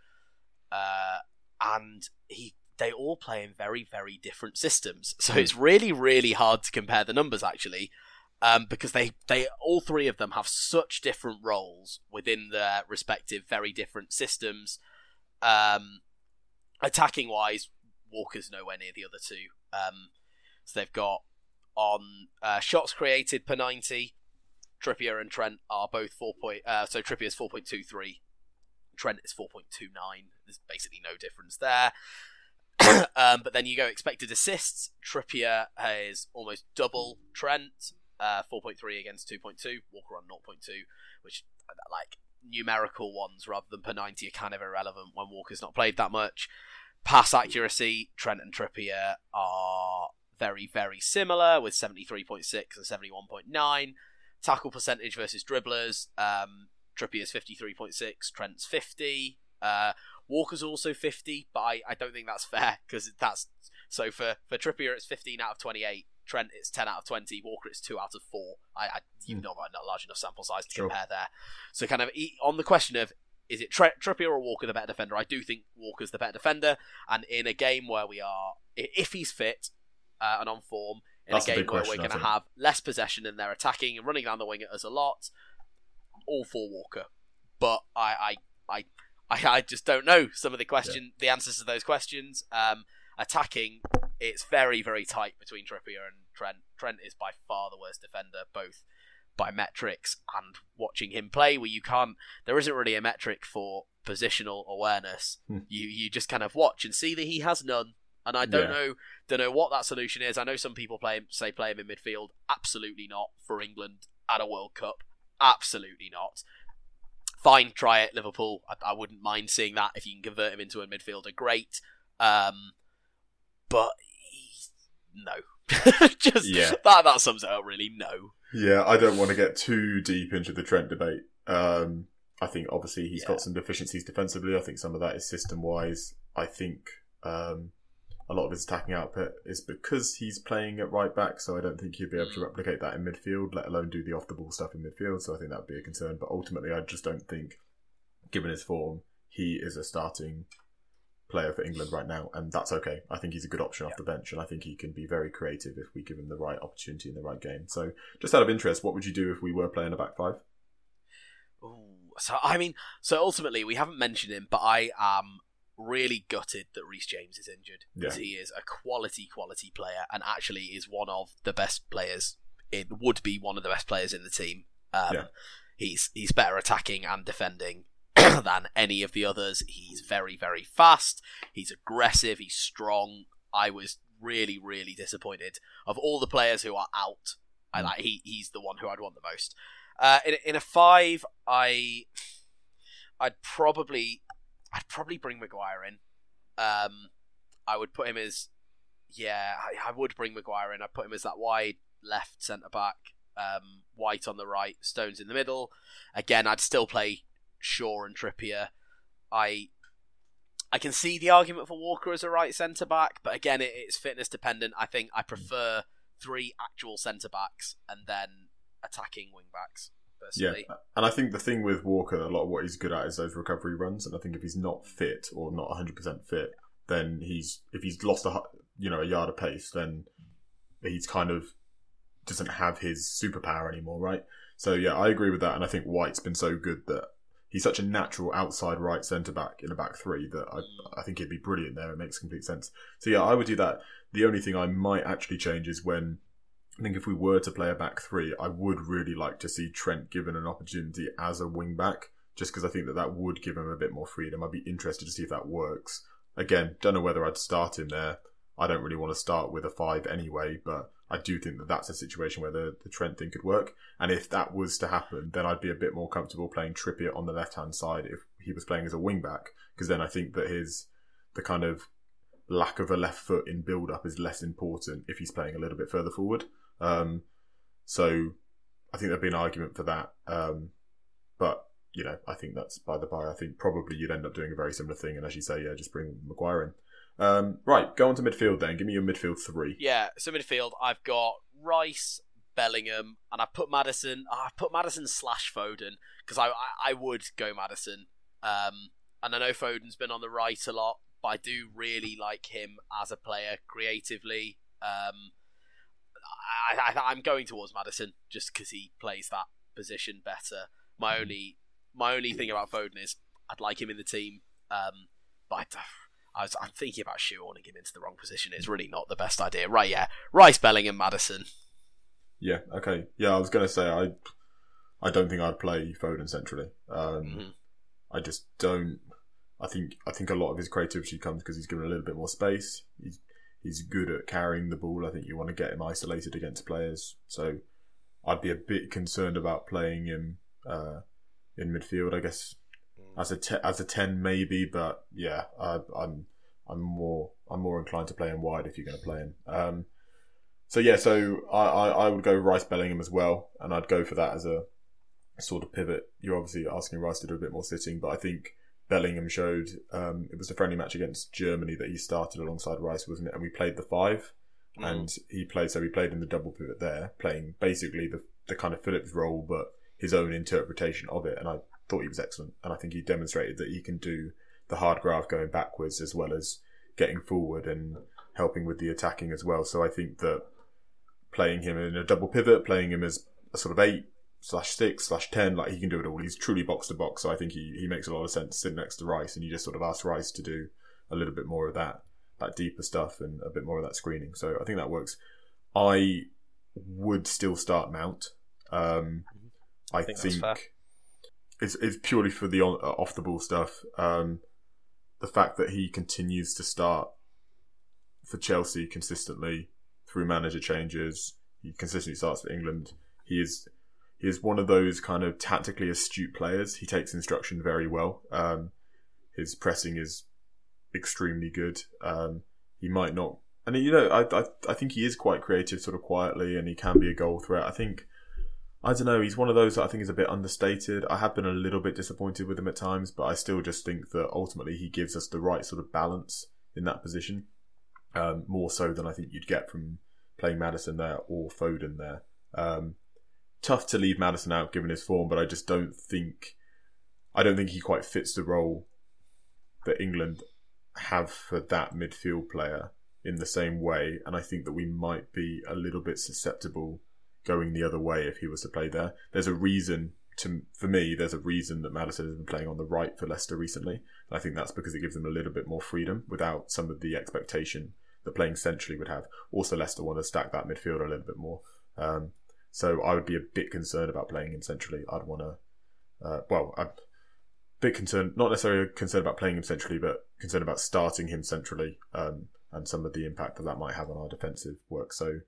uh, and he they all play in very very different systems. So it's really really hard to compare the numbers actually. Um, because they, they all three of them have such different roles within their respective very different systems. Um, attacking wise, Walker's nowhere near the other two. Um, so they've got on uh, shots created per 90. Trippier and Trent are both 4 point. Uh, so Trippier's 4.23. Trent is 4.29. There's basically no difference there. um, but then you go expected assists. Trippier is almost double Trent, uh, 4.3 against 2.2. Walker on 0.2, which like numerical ones rather than per 90 are kind of irrelevant when Walker's not played that much. Pass accuracy, Trent and Trippier are very, very similar with 73.6 and 71.9. Tackle percentage versus dribblers, um, Trippier's 53.6, Trent's 50. Uh, Walker's also 50, but I, I don't think that's fair because that's so for, for Trippier it's 15 out of 28. Trent it's 10 out of 20. Walker it's 2 out of 4. I, I you've mm. not got a large enough sample size to sure. compare there. So kind of on the question of is it Tre- Trippier or Walker the better defender? I do think Walker's the better defender, and in a game where we are, if he's fit, uh, and on form in That's a game where we're going to have less possession and they're attacking and running down the wing at us a lot. All for Walker, but I, I, I, I, just don't know some of the question, yeah. the answers to those questions. Um, attacking, it's very, very tight between Trippier and Trent. Trent is by far the worst defender, both by metrics and watching him play. Where you can't, there isn't really a metric for positional awareness. Hmm. You you just kind of watch and see that he has none and I don't yeah. know don't know what that solution is. I know some people play say play him in midfield. Absolutely not for England at a World Cup. Absolutely not. Fine, try it, Liverpool. I, I wouldn't mind seeing that if you can convert him into a midfielder. Great, um, but no. Just yeah. that that sums it up. Really, no. Yeah, I don't want to get too deep into the Trent debate. Um, I think obviously he's yeah. got some deficiencies defensively. I think some of that is system wise. I think um, a lot of his attacking output is because he's playing at right back, so I don't think he'd be able to mm. replicate that in midfield, let alone do the off the ball stuff in midfield. So I think that would be a concern. But ultimately, I just don't think, given his form, he is a starting player for England right now, and that's okay. I think he's a good option off the bench, and I think he can be very creative if we give him the right opportunity in the right game. So, just out of interest, what would you do if we were playing a back five? Ooh, so I mean, so ultimately we haven't mentioned him, but I am really gutted that Reece James is injured because Yeah. he is a quality, quality player, and actually is one of the best players. It would be one of the best players in the team. Um, Yeah. He's he's better attacking and defending than any of the others. He's very, very fast. He's aggressive. He's strong. I was really, really disappointed of all the players who are out. I Mm. like he he's the one who I'd want the most. Uh, in in a five, I I'd probably I'd probably bring Maguire in. Um, I would put him as yeah, I, I would bring Maguire in. I'd put him as that wide left centre back, um, White on the right, Stones in the middle. Again, I'd still play Shaw and Trippier. I I can see the argument for Walker as a right centre back, but again, it, it's fitness dependent. I think I prefer three actual centre backs and then attacking wing backs. Yeah, and I think the thing with Walker, a lot of what he's good at is those recovery runs, and I think if he's not fit or not 100 percent fit, then he's if he's lost a you know a yard of pace, then he's kind of doesn't have his superpower anymore, right? So yeah, I agree with that, and I think White's been so good that he's such a natural outside right centre back in a back three that I, I think he'd be brilliant there. It makes complete sense. So yeah, I would do that. The only thing I might actually change is when I think if we were to play a back three, I would really like to see Trent given an opportunity as a wing back, just because I think that that would give him a bit more freedom. I'd be interested to see if that works. Again, don't know whether I'd start him there. I don't really want to start with a five anyway, but I do think that that's a situation where the, the Trent thing could work. And if that was to happen, then I'd be a bit more comfortable playing Trippier on the left hand side if he was playing as a wing back, because then I think that his the kind of lack of a left foot in build up is less important if he's playing a little bit further forward. Um, so I think there'd be an argument for that. Um, but you know, I think that's by the by. I think probably you'd end up doing a very similar thing, and as you say, yeah, just bring Maguire in. Um, right, go on to midfield then. Give me your midfield three. Yeah, so midfield, I've got Rice, Bellingham, and I put Maddison. I put Maddison slash Foden because I, I I would go Maddison. Um, and I know Foden's been on the right a lot, but I do really like him as a player creatively. Um, I, I I'm going towards Maddison just because he plays that position better. My only my only thing about Foden is I'd like him in the team, um, but I, I was I'm thinking about shoehorning him into the wrong position. It's really not the best idea, right? Yeah, Rice, Bellingham, Maddison. Yeah, okay. Yeah, I was going to say I, I don't think I'd play Foden centrally. Um, Mhm. I just don't. I think I think a lot of his creativity comes because he's given a little bit more space. He's he's good at carrying the ball. I think you want to get him isolated against players. So I'd be a bit concerned about playing him uh, in midfield. I guess as a te- as a ten maybe, but yeah, I, I'm I'm more I'm more inclined to play him wide if you're going to play him. Um, so yeah, so I, I, I would go Rice Bellingham as well, and I'd go for that as a sort of pivot. You're obviously asking Rice to do a bit more sitting, but I think Bellingham showed um, it was a friendly match against Germany that he started alongside Rice, wasn't it? And we played the five, Mm. and he played so he played in the double pivot there, playing basically the the kind of Phillips role, but his own interpretation of it. And I thought he was excellent, and I think he demonstrated that he can do the hard graft going backwards as well as getting forward and helping with the attacking as well. So I think that playing him in a double pivot, playing him as a sort of eight slash six slash ten, like he can do it all. He's truly box to box. So I think he, he makes a lot of sense sitting next to Rice, and you just sort of ask Rice to do a little bit more of that that deeper stuff and a bit more of that screening. So I think that works. I would still start Mount. Um, I, think think, fair. It's it's purely for the on, uh, off the ball stuff. Um, the fact that he continues to start for Chelsea consistently through manager changes, he consistently starts for England. He is he is one of those kind of tactically astute players. He takes instruction very well. Um, his pressing is extremely good. Um, he might not, and you know, I, I I think he is quite creative, sort of quietly, and he can be a goal threat. I think. I don't know. He's one of those that I think is a bit understated. I have been a little bit disappointed with him at times, but I still just think that ultimately he gives us the right sort of balance in that position, um, more so than I think you'd get from playing Maddison there or Foden there. Um, tough to leave Maddison out given his form, but I just don't think I don't think he quite fits the role that England have for that midfield player in the same way, and I think that we might be a little bit susceptible going the other way if he was to play there. There's a reason to for me. There's a reason that Maddison has been playing on the right for Leicester recently. And I think that's because it gives them a little bit more freedom without some of the expectation that playing centrally would have. Also, Leicester want to stack that midfield a little bit more. Um, so I would be a bit concerned about playing him centrally. I'd want to, uh, well, I'm a bit concerned, not necessarily concerned about playing him centrally, but concerned about starting him centrally um, and some of the impact that that might have on our defensive work. So,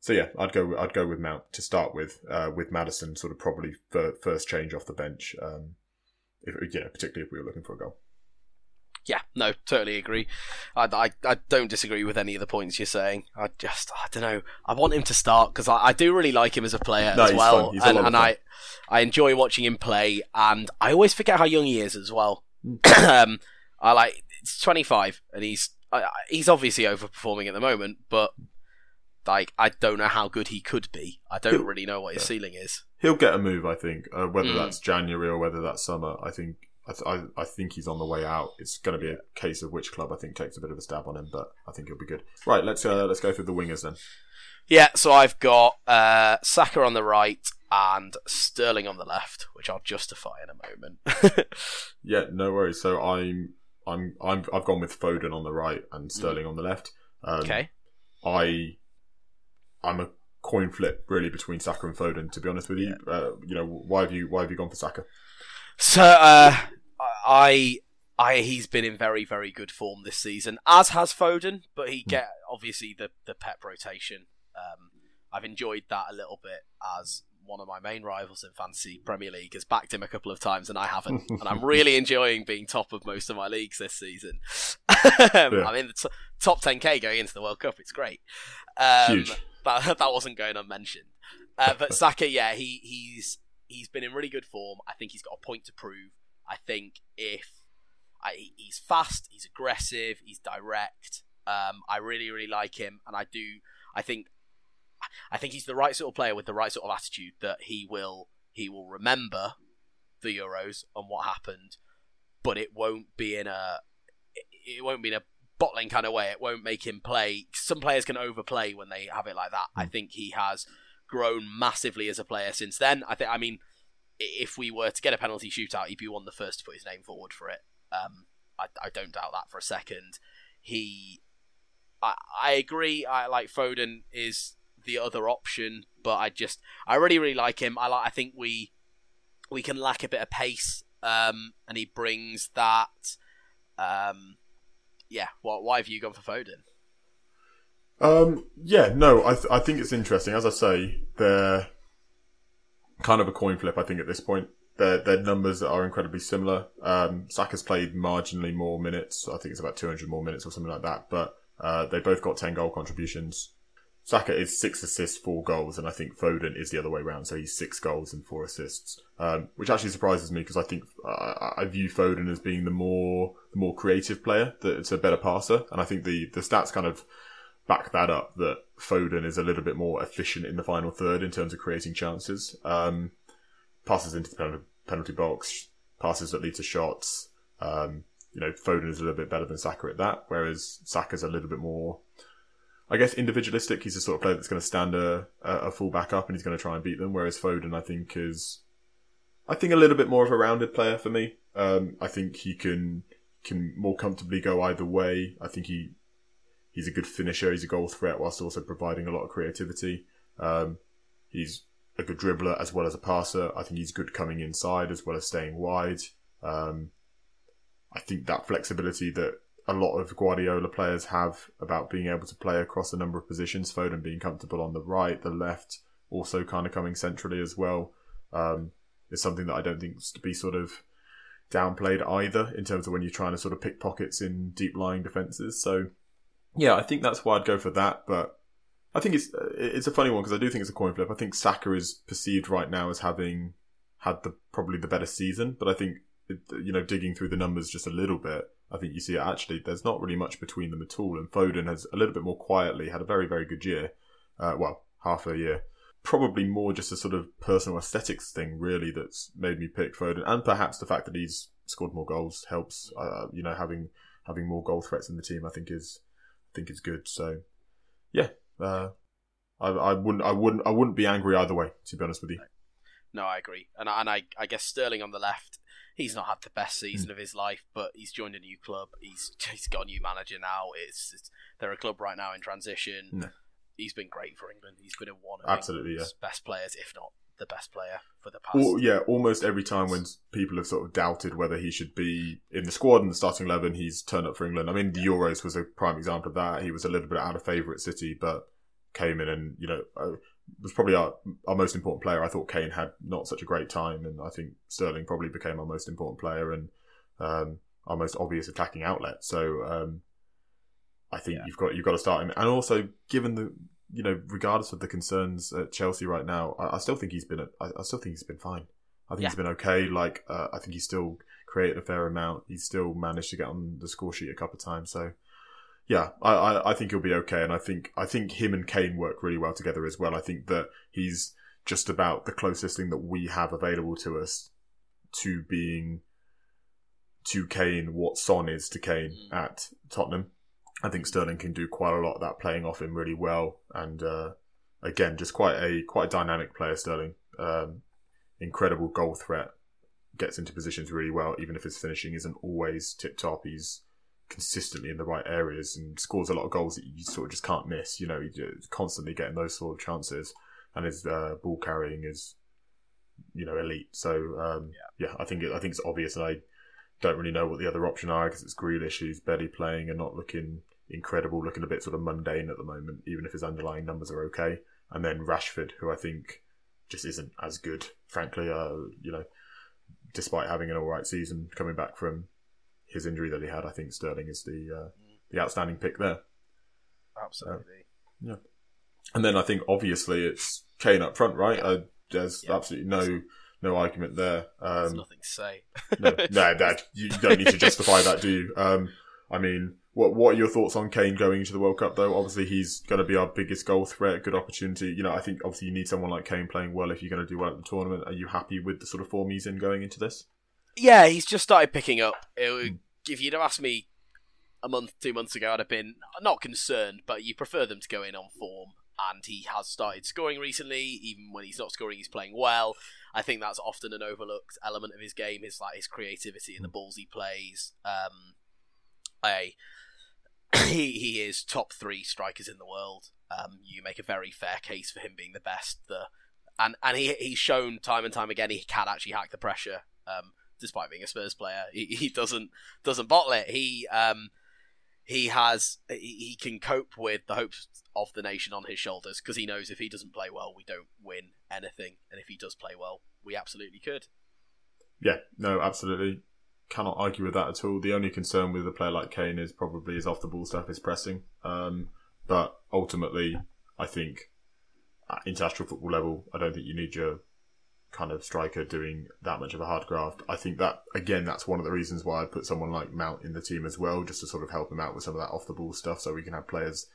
so yeah, I'd go, I'd go with Mount to start with, uh, with Maddison sort of probably first change off the bench, um, if, you know, particularly if we were looking for a goal. Yeah, no, totally agree. I, I, I, don't disagree with any of the points you're saying. I just, I don't know. I want him to start because I, I do really like him as a player no, as well, and, and I, I enjoy watching him play. And I always forget how young he is as well. Mm. um, I like, it's 25, and he's he's obviously overperforming at the moment, but like I don't know how good he could be. I don't he'll, really know what his yeah. ceiling is. He'll get a move, I think, uh, whether mm. that's January or whether that's summer. I think I, th- I, I, think he's on the way out. It's going to be a case of which club I think takes a bit of a stab on him, but I think he'll be good. Right, let's uh, let's go through the wingers then. Yeah, so I've got uh, Saka on the right and Sterling on the left, which I'll justify in a moment. yeah, no worries. So I'm I'm I'm I've gone with Foden on the right and Sterling mm. on the left. Um, okay. I I'm a coin flip really between Saka and Foden. To be honest with you, yeah. uh, you know why have you why have you gone for Saka? So uh, I, I, he's been in very, very good form this season, as has Foden. But he hmm. get obviously the the Pep rotation. Um, I've enjoyed that a little bit as one of my main rivals in fantasy Premier League has backed him a couple of times and I haven't, and I'm really enjoying being top of most of my leagues this season. yeah. I'm in the t- top 10k going into the World Cup. It's great. Um, Huge. That that wasn't going unmentioned. Uh, but Saka, yeah, he he's he's been in really good form. I think he's got a point to prove. I think if I, he's fast, he's aggressive, he's direct. Um, I really, really like him, and I do. I think, I think he's the right sort of player with the right sort of attitude that he will he will remember the Euros and what happened, but it won't be in a it won't be in a bottling kind of way. It won't make him play. Some players can overplay when they have it like that. I hmm. think he has grown massively as a player since then. I think. I mean, if we were to get a penalty shootout, he'd be one of the first to put his name forward for it. Um, I, I, don't doubt that for a second. He, I, I agree. I like Foden is the other option, but I just I really really like him. I like. I think we we can lack a bit of pace, um, and he brings that. Um, yeah. Why, why have you gone for Foden? Um, yeah, no, I th- I think it's interesting. As I say, they're kind of a coin flip. I think at this point, their their numbers are incredibly similar. Um, Saka's played marginally more minutes. I think it's about 200 more minutes or something like that. But uh, they both got 10 goal contributions. Saka is six assists, four goals, and I think Foden is the other way around. So he's six goals and four assists, um, which actually surprises me because I think uh, I view Foden as being the more the more creative player. That it's a better passer, and I think the the stats kind of back that up that Foden is a little bit more efficient in the final third in terms of creating chances. Um, passes into the penalty box, passes that lead to shots. Um, you know, Foden is a little bit better than Saka at that, whereas Saka's a little bit more, I guess, individualistic. He's the sort of player that's going to stand a, a full back up and he's going to try and beat them, whereas Foden, I think, is, I think, a little bit more of a rounded player for me. Um, I think he can can more comfortably go either way. I think he he's a good finisher. He's a goal threat whilst also providing a lot of creativity. Um, he's a good dribbler as well as a passer. I think he's good coming inside as well as staying wide. Um, I think that flexibility that a lot of Guardiola players have about being able to play across a number of positions, Foden being comfortable on the right, the left, also kind of coming centrally as well, um, is something that I don't think to be sort of downplayed either in terms of when you're trying to sort of pick pockets in deep lying defences. So yeah, I think that's why I'd go for that. But I think it's it's a funny one because I do think it's a coin flip. I think Saka is perceived right now as having had the probably the better season, but I think you know digging through the numbers just a little bit, I think you see it actually there's not really much between them at all. And Foden has a little bit more quietly had a very very good year. Uh, well, half a year. Probably more just a sort of personal aesthetics thing, really, that's made me pick Foden, and perhaps the fact that he's scored more goals helps. Uh, you know, having having more goal threats in the team, I think is I think is good. So yeah, uh, I, I wouldn't I wouldn't I wouldn't be angry either way. To be honest with you. No, I agree, and and I I guess Sterling on the left. He's not had the best season mm. of his life, but he's joined a new club. He's he's got a new manager now. It's, it's they're a club right now in transition. No. He's been great for England. He's been one of absolutely yeah. best players, if not the best player for the past. yeah, almost every time when people have sort of doubted whether he should be in the squad and the starting eleven, he's turned up for England. I mean, the Euros was a prime example of that. He was a little bit out of favour at City, but came in and you know uh, was probably our, our most important player. I thought Kane had not such a great time, and I think Sterling probably became our most important player and um, our most obvious attacking outlet. So um, I think yeah. you've got you've got to start him, and also given the you know, regardless of the concerns at Chelsea right now, I, I still think he's been. I, I, still think he's been fine. I think yeah. he's been okay. Like uh, I think he's still created a fair amount. He's still managed to get on the score sheet a couple of times. So yeah, I, I, I think he'll be okay. And I think I think him and Kane work really well together as well. I think that he's just about the closest thing that we have available to us to being to Kane what Son is to Kane mm. at Tottenham. I think Sterling can do quite a lot of that, playing off him really well, and uh, again, just quite a quite a dynamic player. Sterling, um, incredible goal threat, gets into positions really well, even if his finishing isn't always tip top. He's consistently in the right areas and scores a lot of goals that you sort of just can't miss. You know, he's constantly getting those sort of chances, and his uh, ball carrying is, you know, elite. So um, yeah. yeah, I think it, I think it's obvious, and I don't really know what the other option are because it's Grealish who's barely playing and not looking incredible, looking a bit sort of mundane at the moment, even if his underlying numbers are okay. And then Rashford, who I think just isn't as good, frankly. Uh, you know, despite having an all right season coming back from his injury that he had, I think Sterling is the uh, the outstanding pick there. Absolutely. Yeah. And then I think obviously it's Kane up front, right? Yeah. Uh, there's yeah. absolutely no no argument there. Um, There's nothing to say. no, no, that you don't need to justify that, do you? Um, I mean, what what are your thoughts on Kane going into the World Cup though? Obviously, he's going to be our biggest goal threat. Good opportunity. You know, I think obviously you need someone like Kane playing well if you're going to do well at the tournament. Are you happy with the sort of form he's in going into this? Yeah, he's just started picking up. Would, if you'd have asked me a month, two months ago, I'd have been not concerned, but you prefer them to go in on form. And he has started scoring recently. Even when he's not scoring, he's playing well. I think that's often an overlooked element of his game. Is like his creativity and the balls he plays. Um, I he he is top three strikers in the world. Um, you make a very fair case for him being the best. The and and he he's shown time and time again he can actually hack the pressure. Um, despite being a Spurs player, he, he doesn't doesn't bottle it. He um he has he can cope with the hopes of the nation on his shoulders because he knows if he doesn't play well, we don't win anything, and if he does play well, we absolutely could. Yeah, no, absolutely cannot argue with that at all. The only concern with a player like Kane is probably his off the ball stuff, his pressing. Um, but ultimately, I think at international football level, I don't think you need your kind of striker doing that much of a hard graft. I think that again, that's one of the reasons why I put someone like Mount in the team as well, just to sort of help him out with some of that off the ball stuff, so we can have players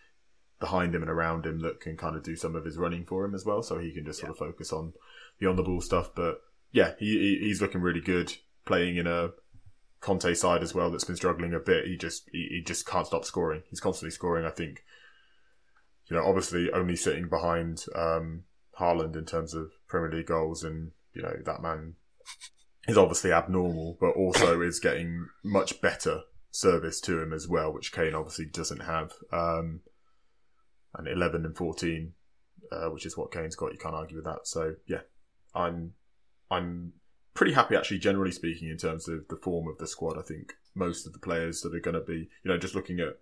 behind him and around him that can kind of do some of his running for him as well, so he can just sort of focus on the on the ball stuff. But yeah, he, he's looking really good playing in a Conte side as well that's been struggling a bit. He just he, he just can't stop scoring. He's constantly scoring. I think you know obviously only sitting behind um, Haaland in terms of Premier League goals, and you know that man is obviously abnormal, but also is getting much better service to him as well, which Kane obviously doesn't have. Um, and 11 and 14, uh, which is what Kane's got. You can't argue with that. So yeah, I'm I'm pretty happy actually, generally speaking, in terms of the form of the squad. I think most of the players that are going to be, you know, just looking at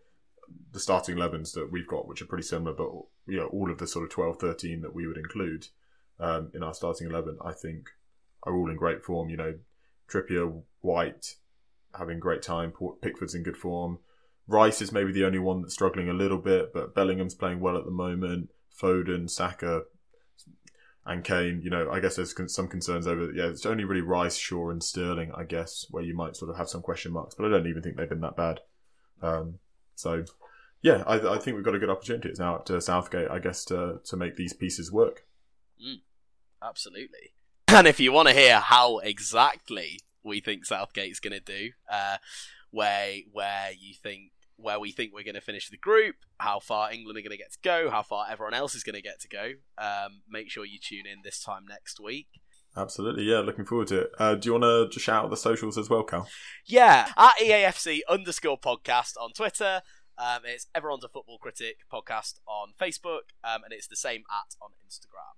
the starting 11s that we've got, which are pretty similar, but you know, all of the sort of 12, 13 that we would include um, in our starting 11, I think are all in great form. You know, Trippier, White, having great time. Pickford's in good form. Rice is maybe the only one that's struggling a little bit, but Bellingham's playing well at the moment. Foden, Saka, and Kane, you know, I guess there's some concerns over. Yeah, it's only really Rice, Shaw, and Sterling, I guess, where you might sort of have some question marks. But I don't even think they've been that bad. Um, so, yeah, I, I, think we've got a good opportunity. It's now up to Southgate, I guess, to to make these pieces work. Mm, absolutely. And if you want to hear how exactly we think Southgate's going to do, uh, where where you think where we think we're going to finish the group, how far England are going to get to go, how far everyone else is going to get to go. Um, make sure you tune in this time next week. Absolutely, yeah. Looking forward to it. Uh, do you want to just shout out the socials as well, Cal? Yeah, at EAFC underscore podcast on Twitter. Um, it's Everyone's a Football Critic podcast on Facebook, um, and it's the same at on Instagram.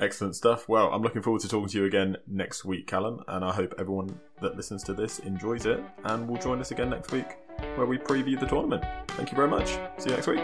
Excellent stuff. Well, I'm looking forward to talking to you again next week, Callum, and I hope everyone that listens to this enjoys it and will join us again next week where we preview the tournament. Thank you very much. See you next week.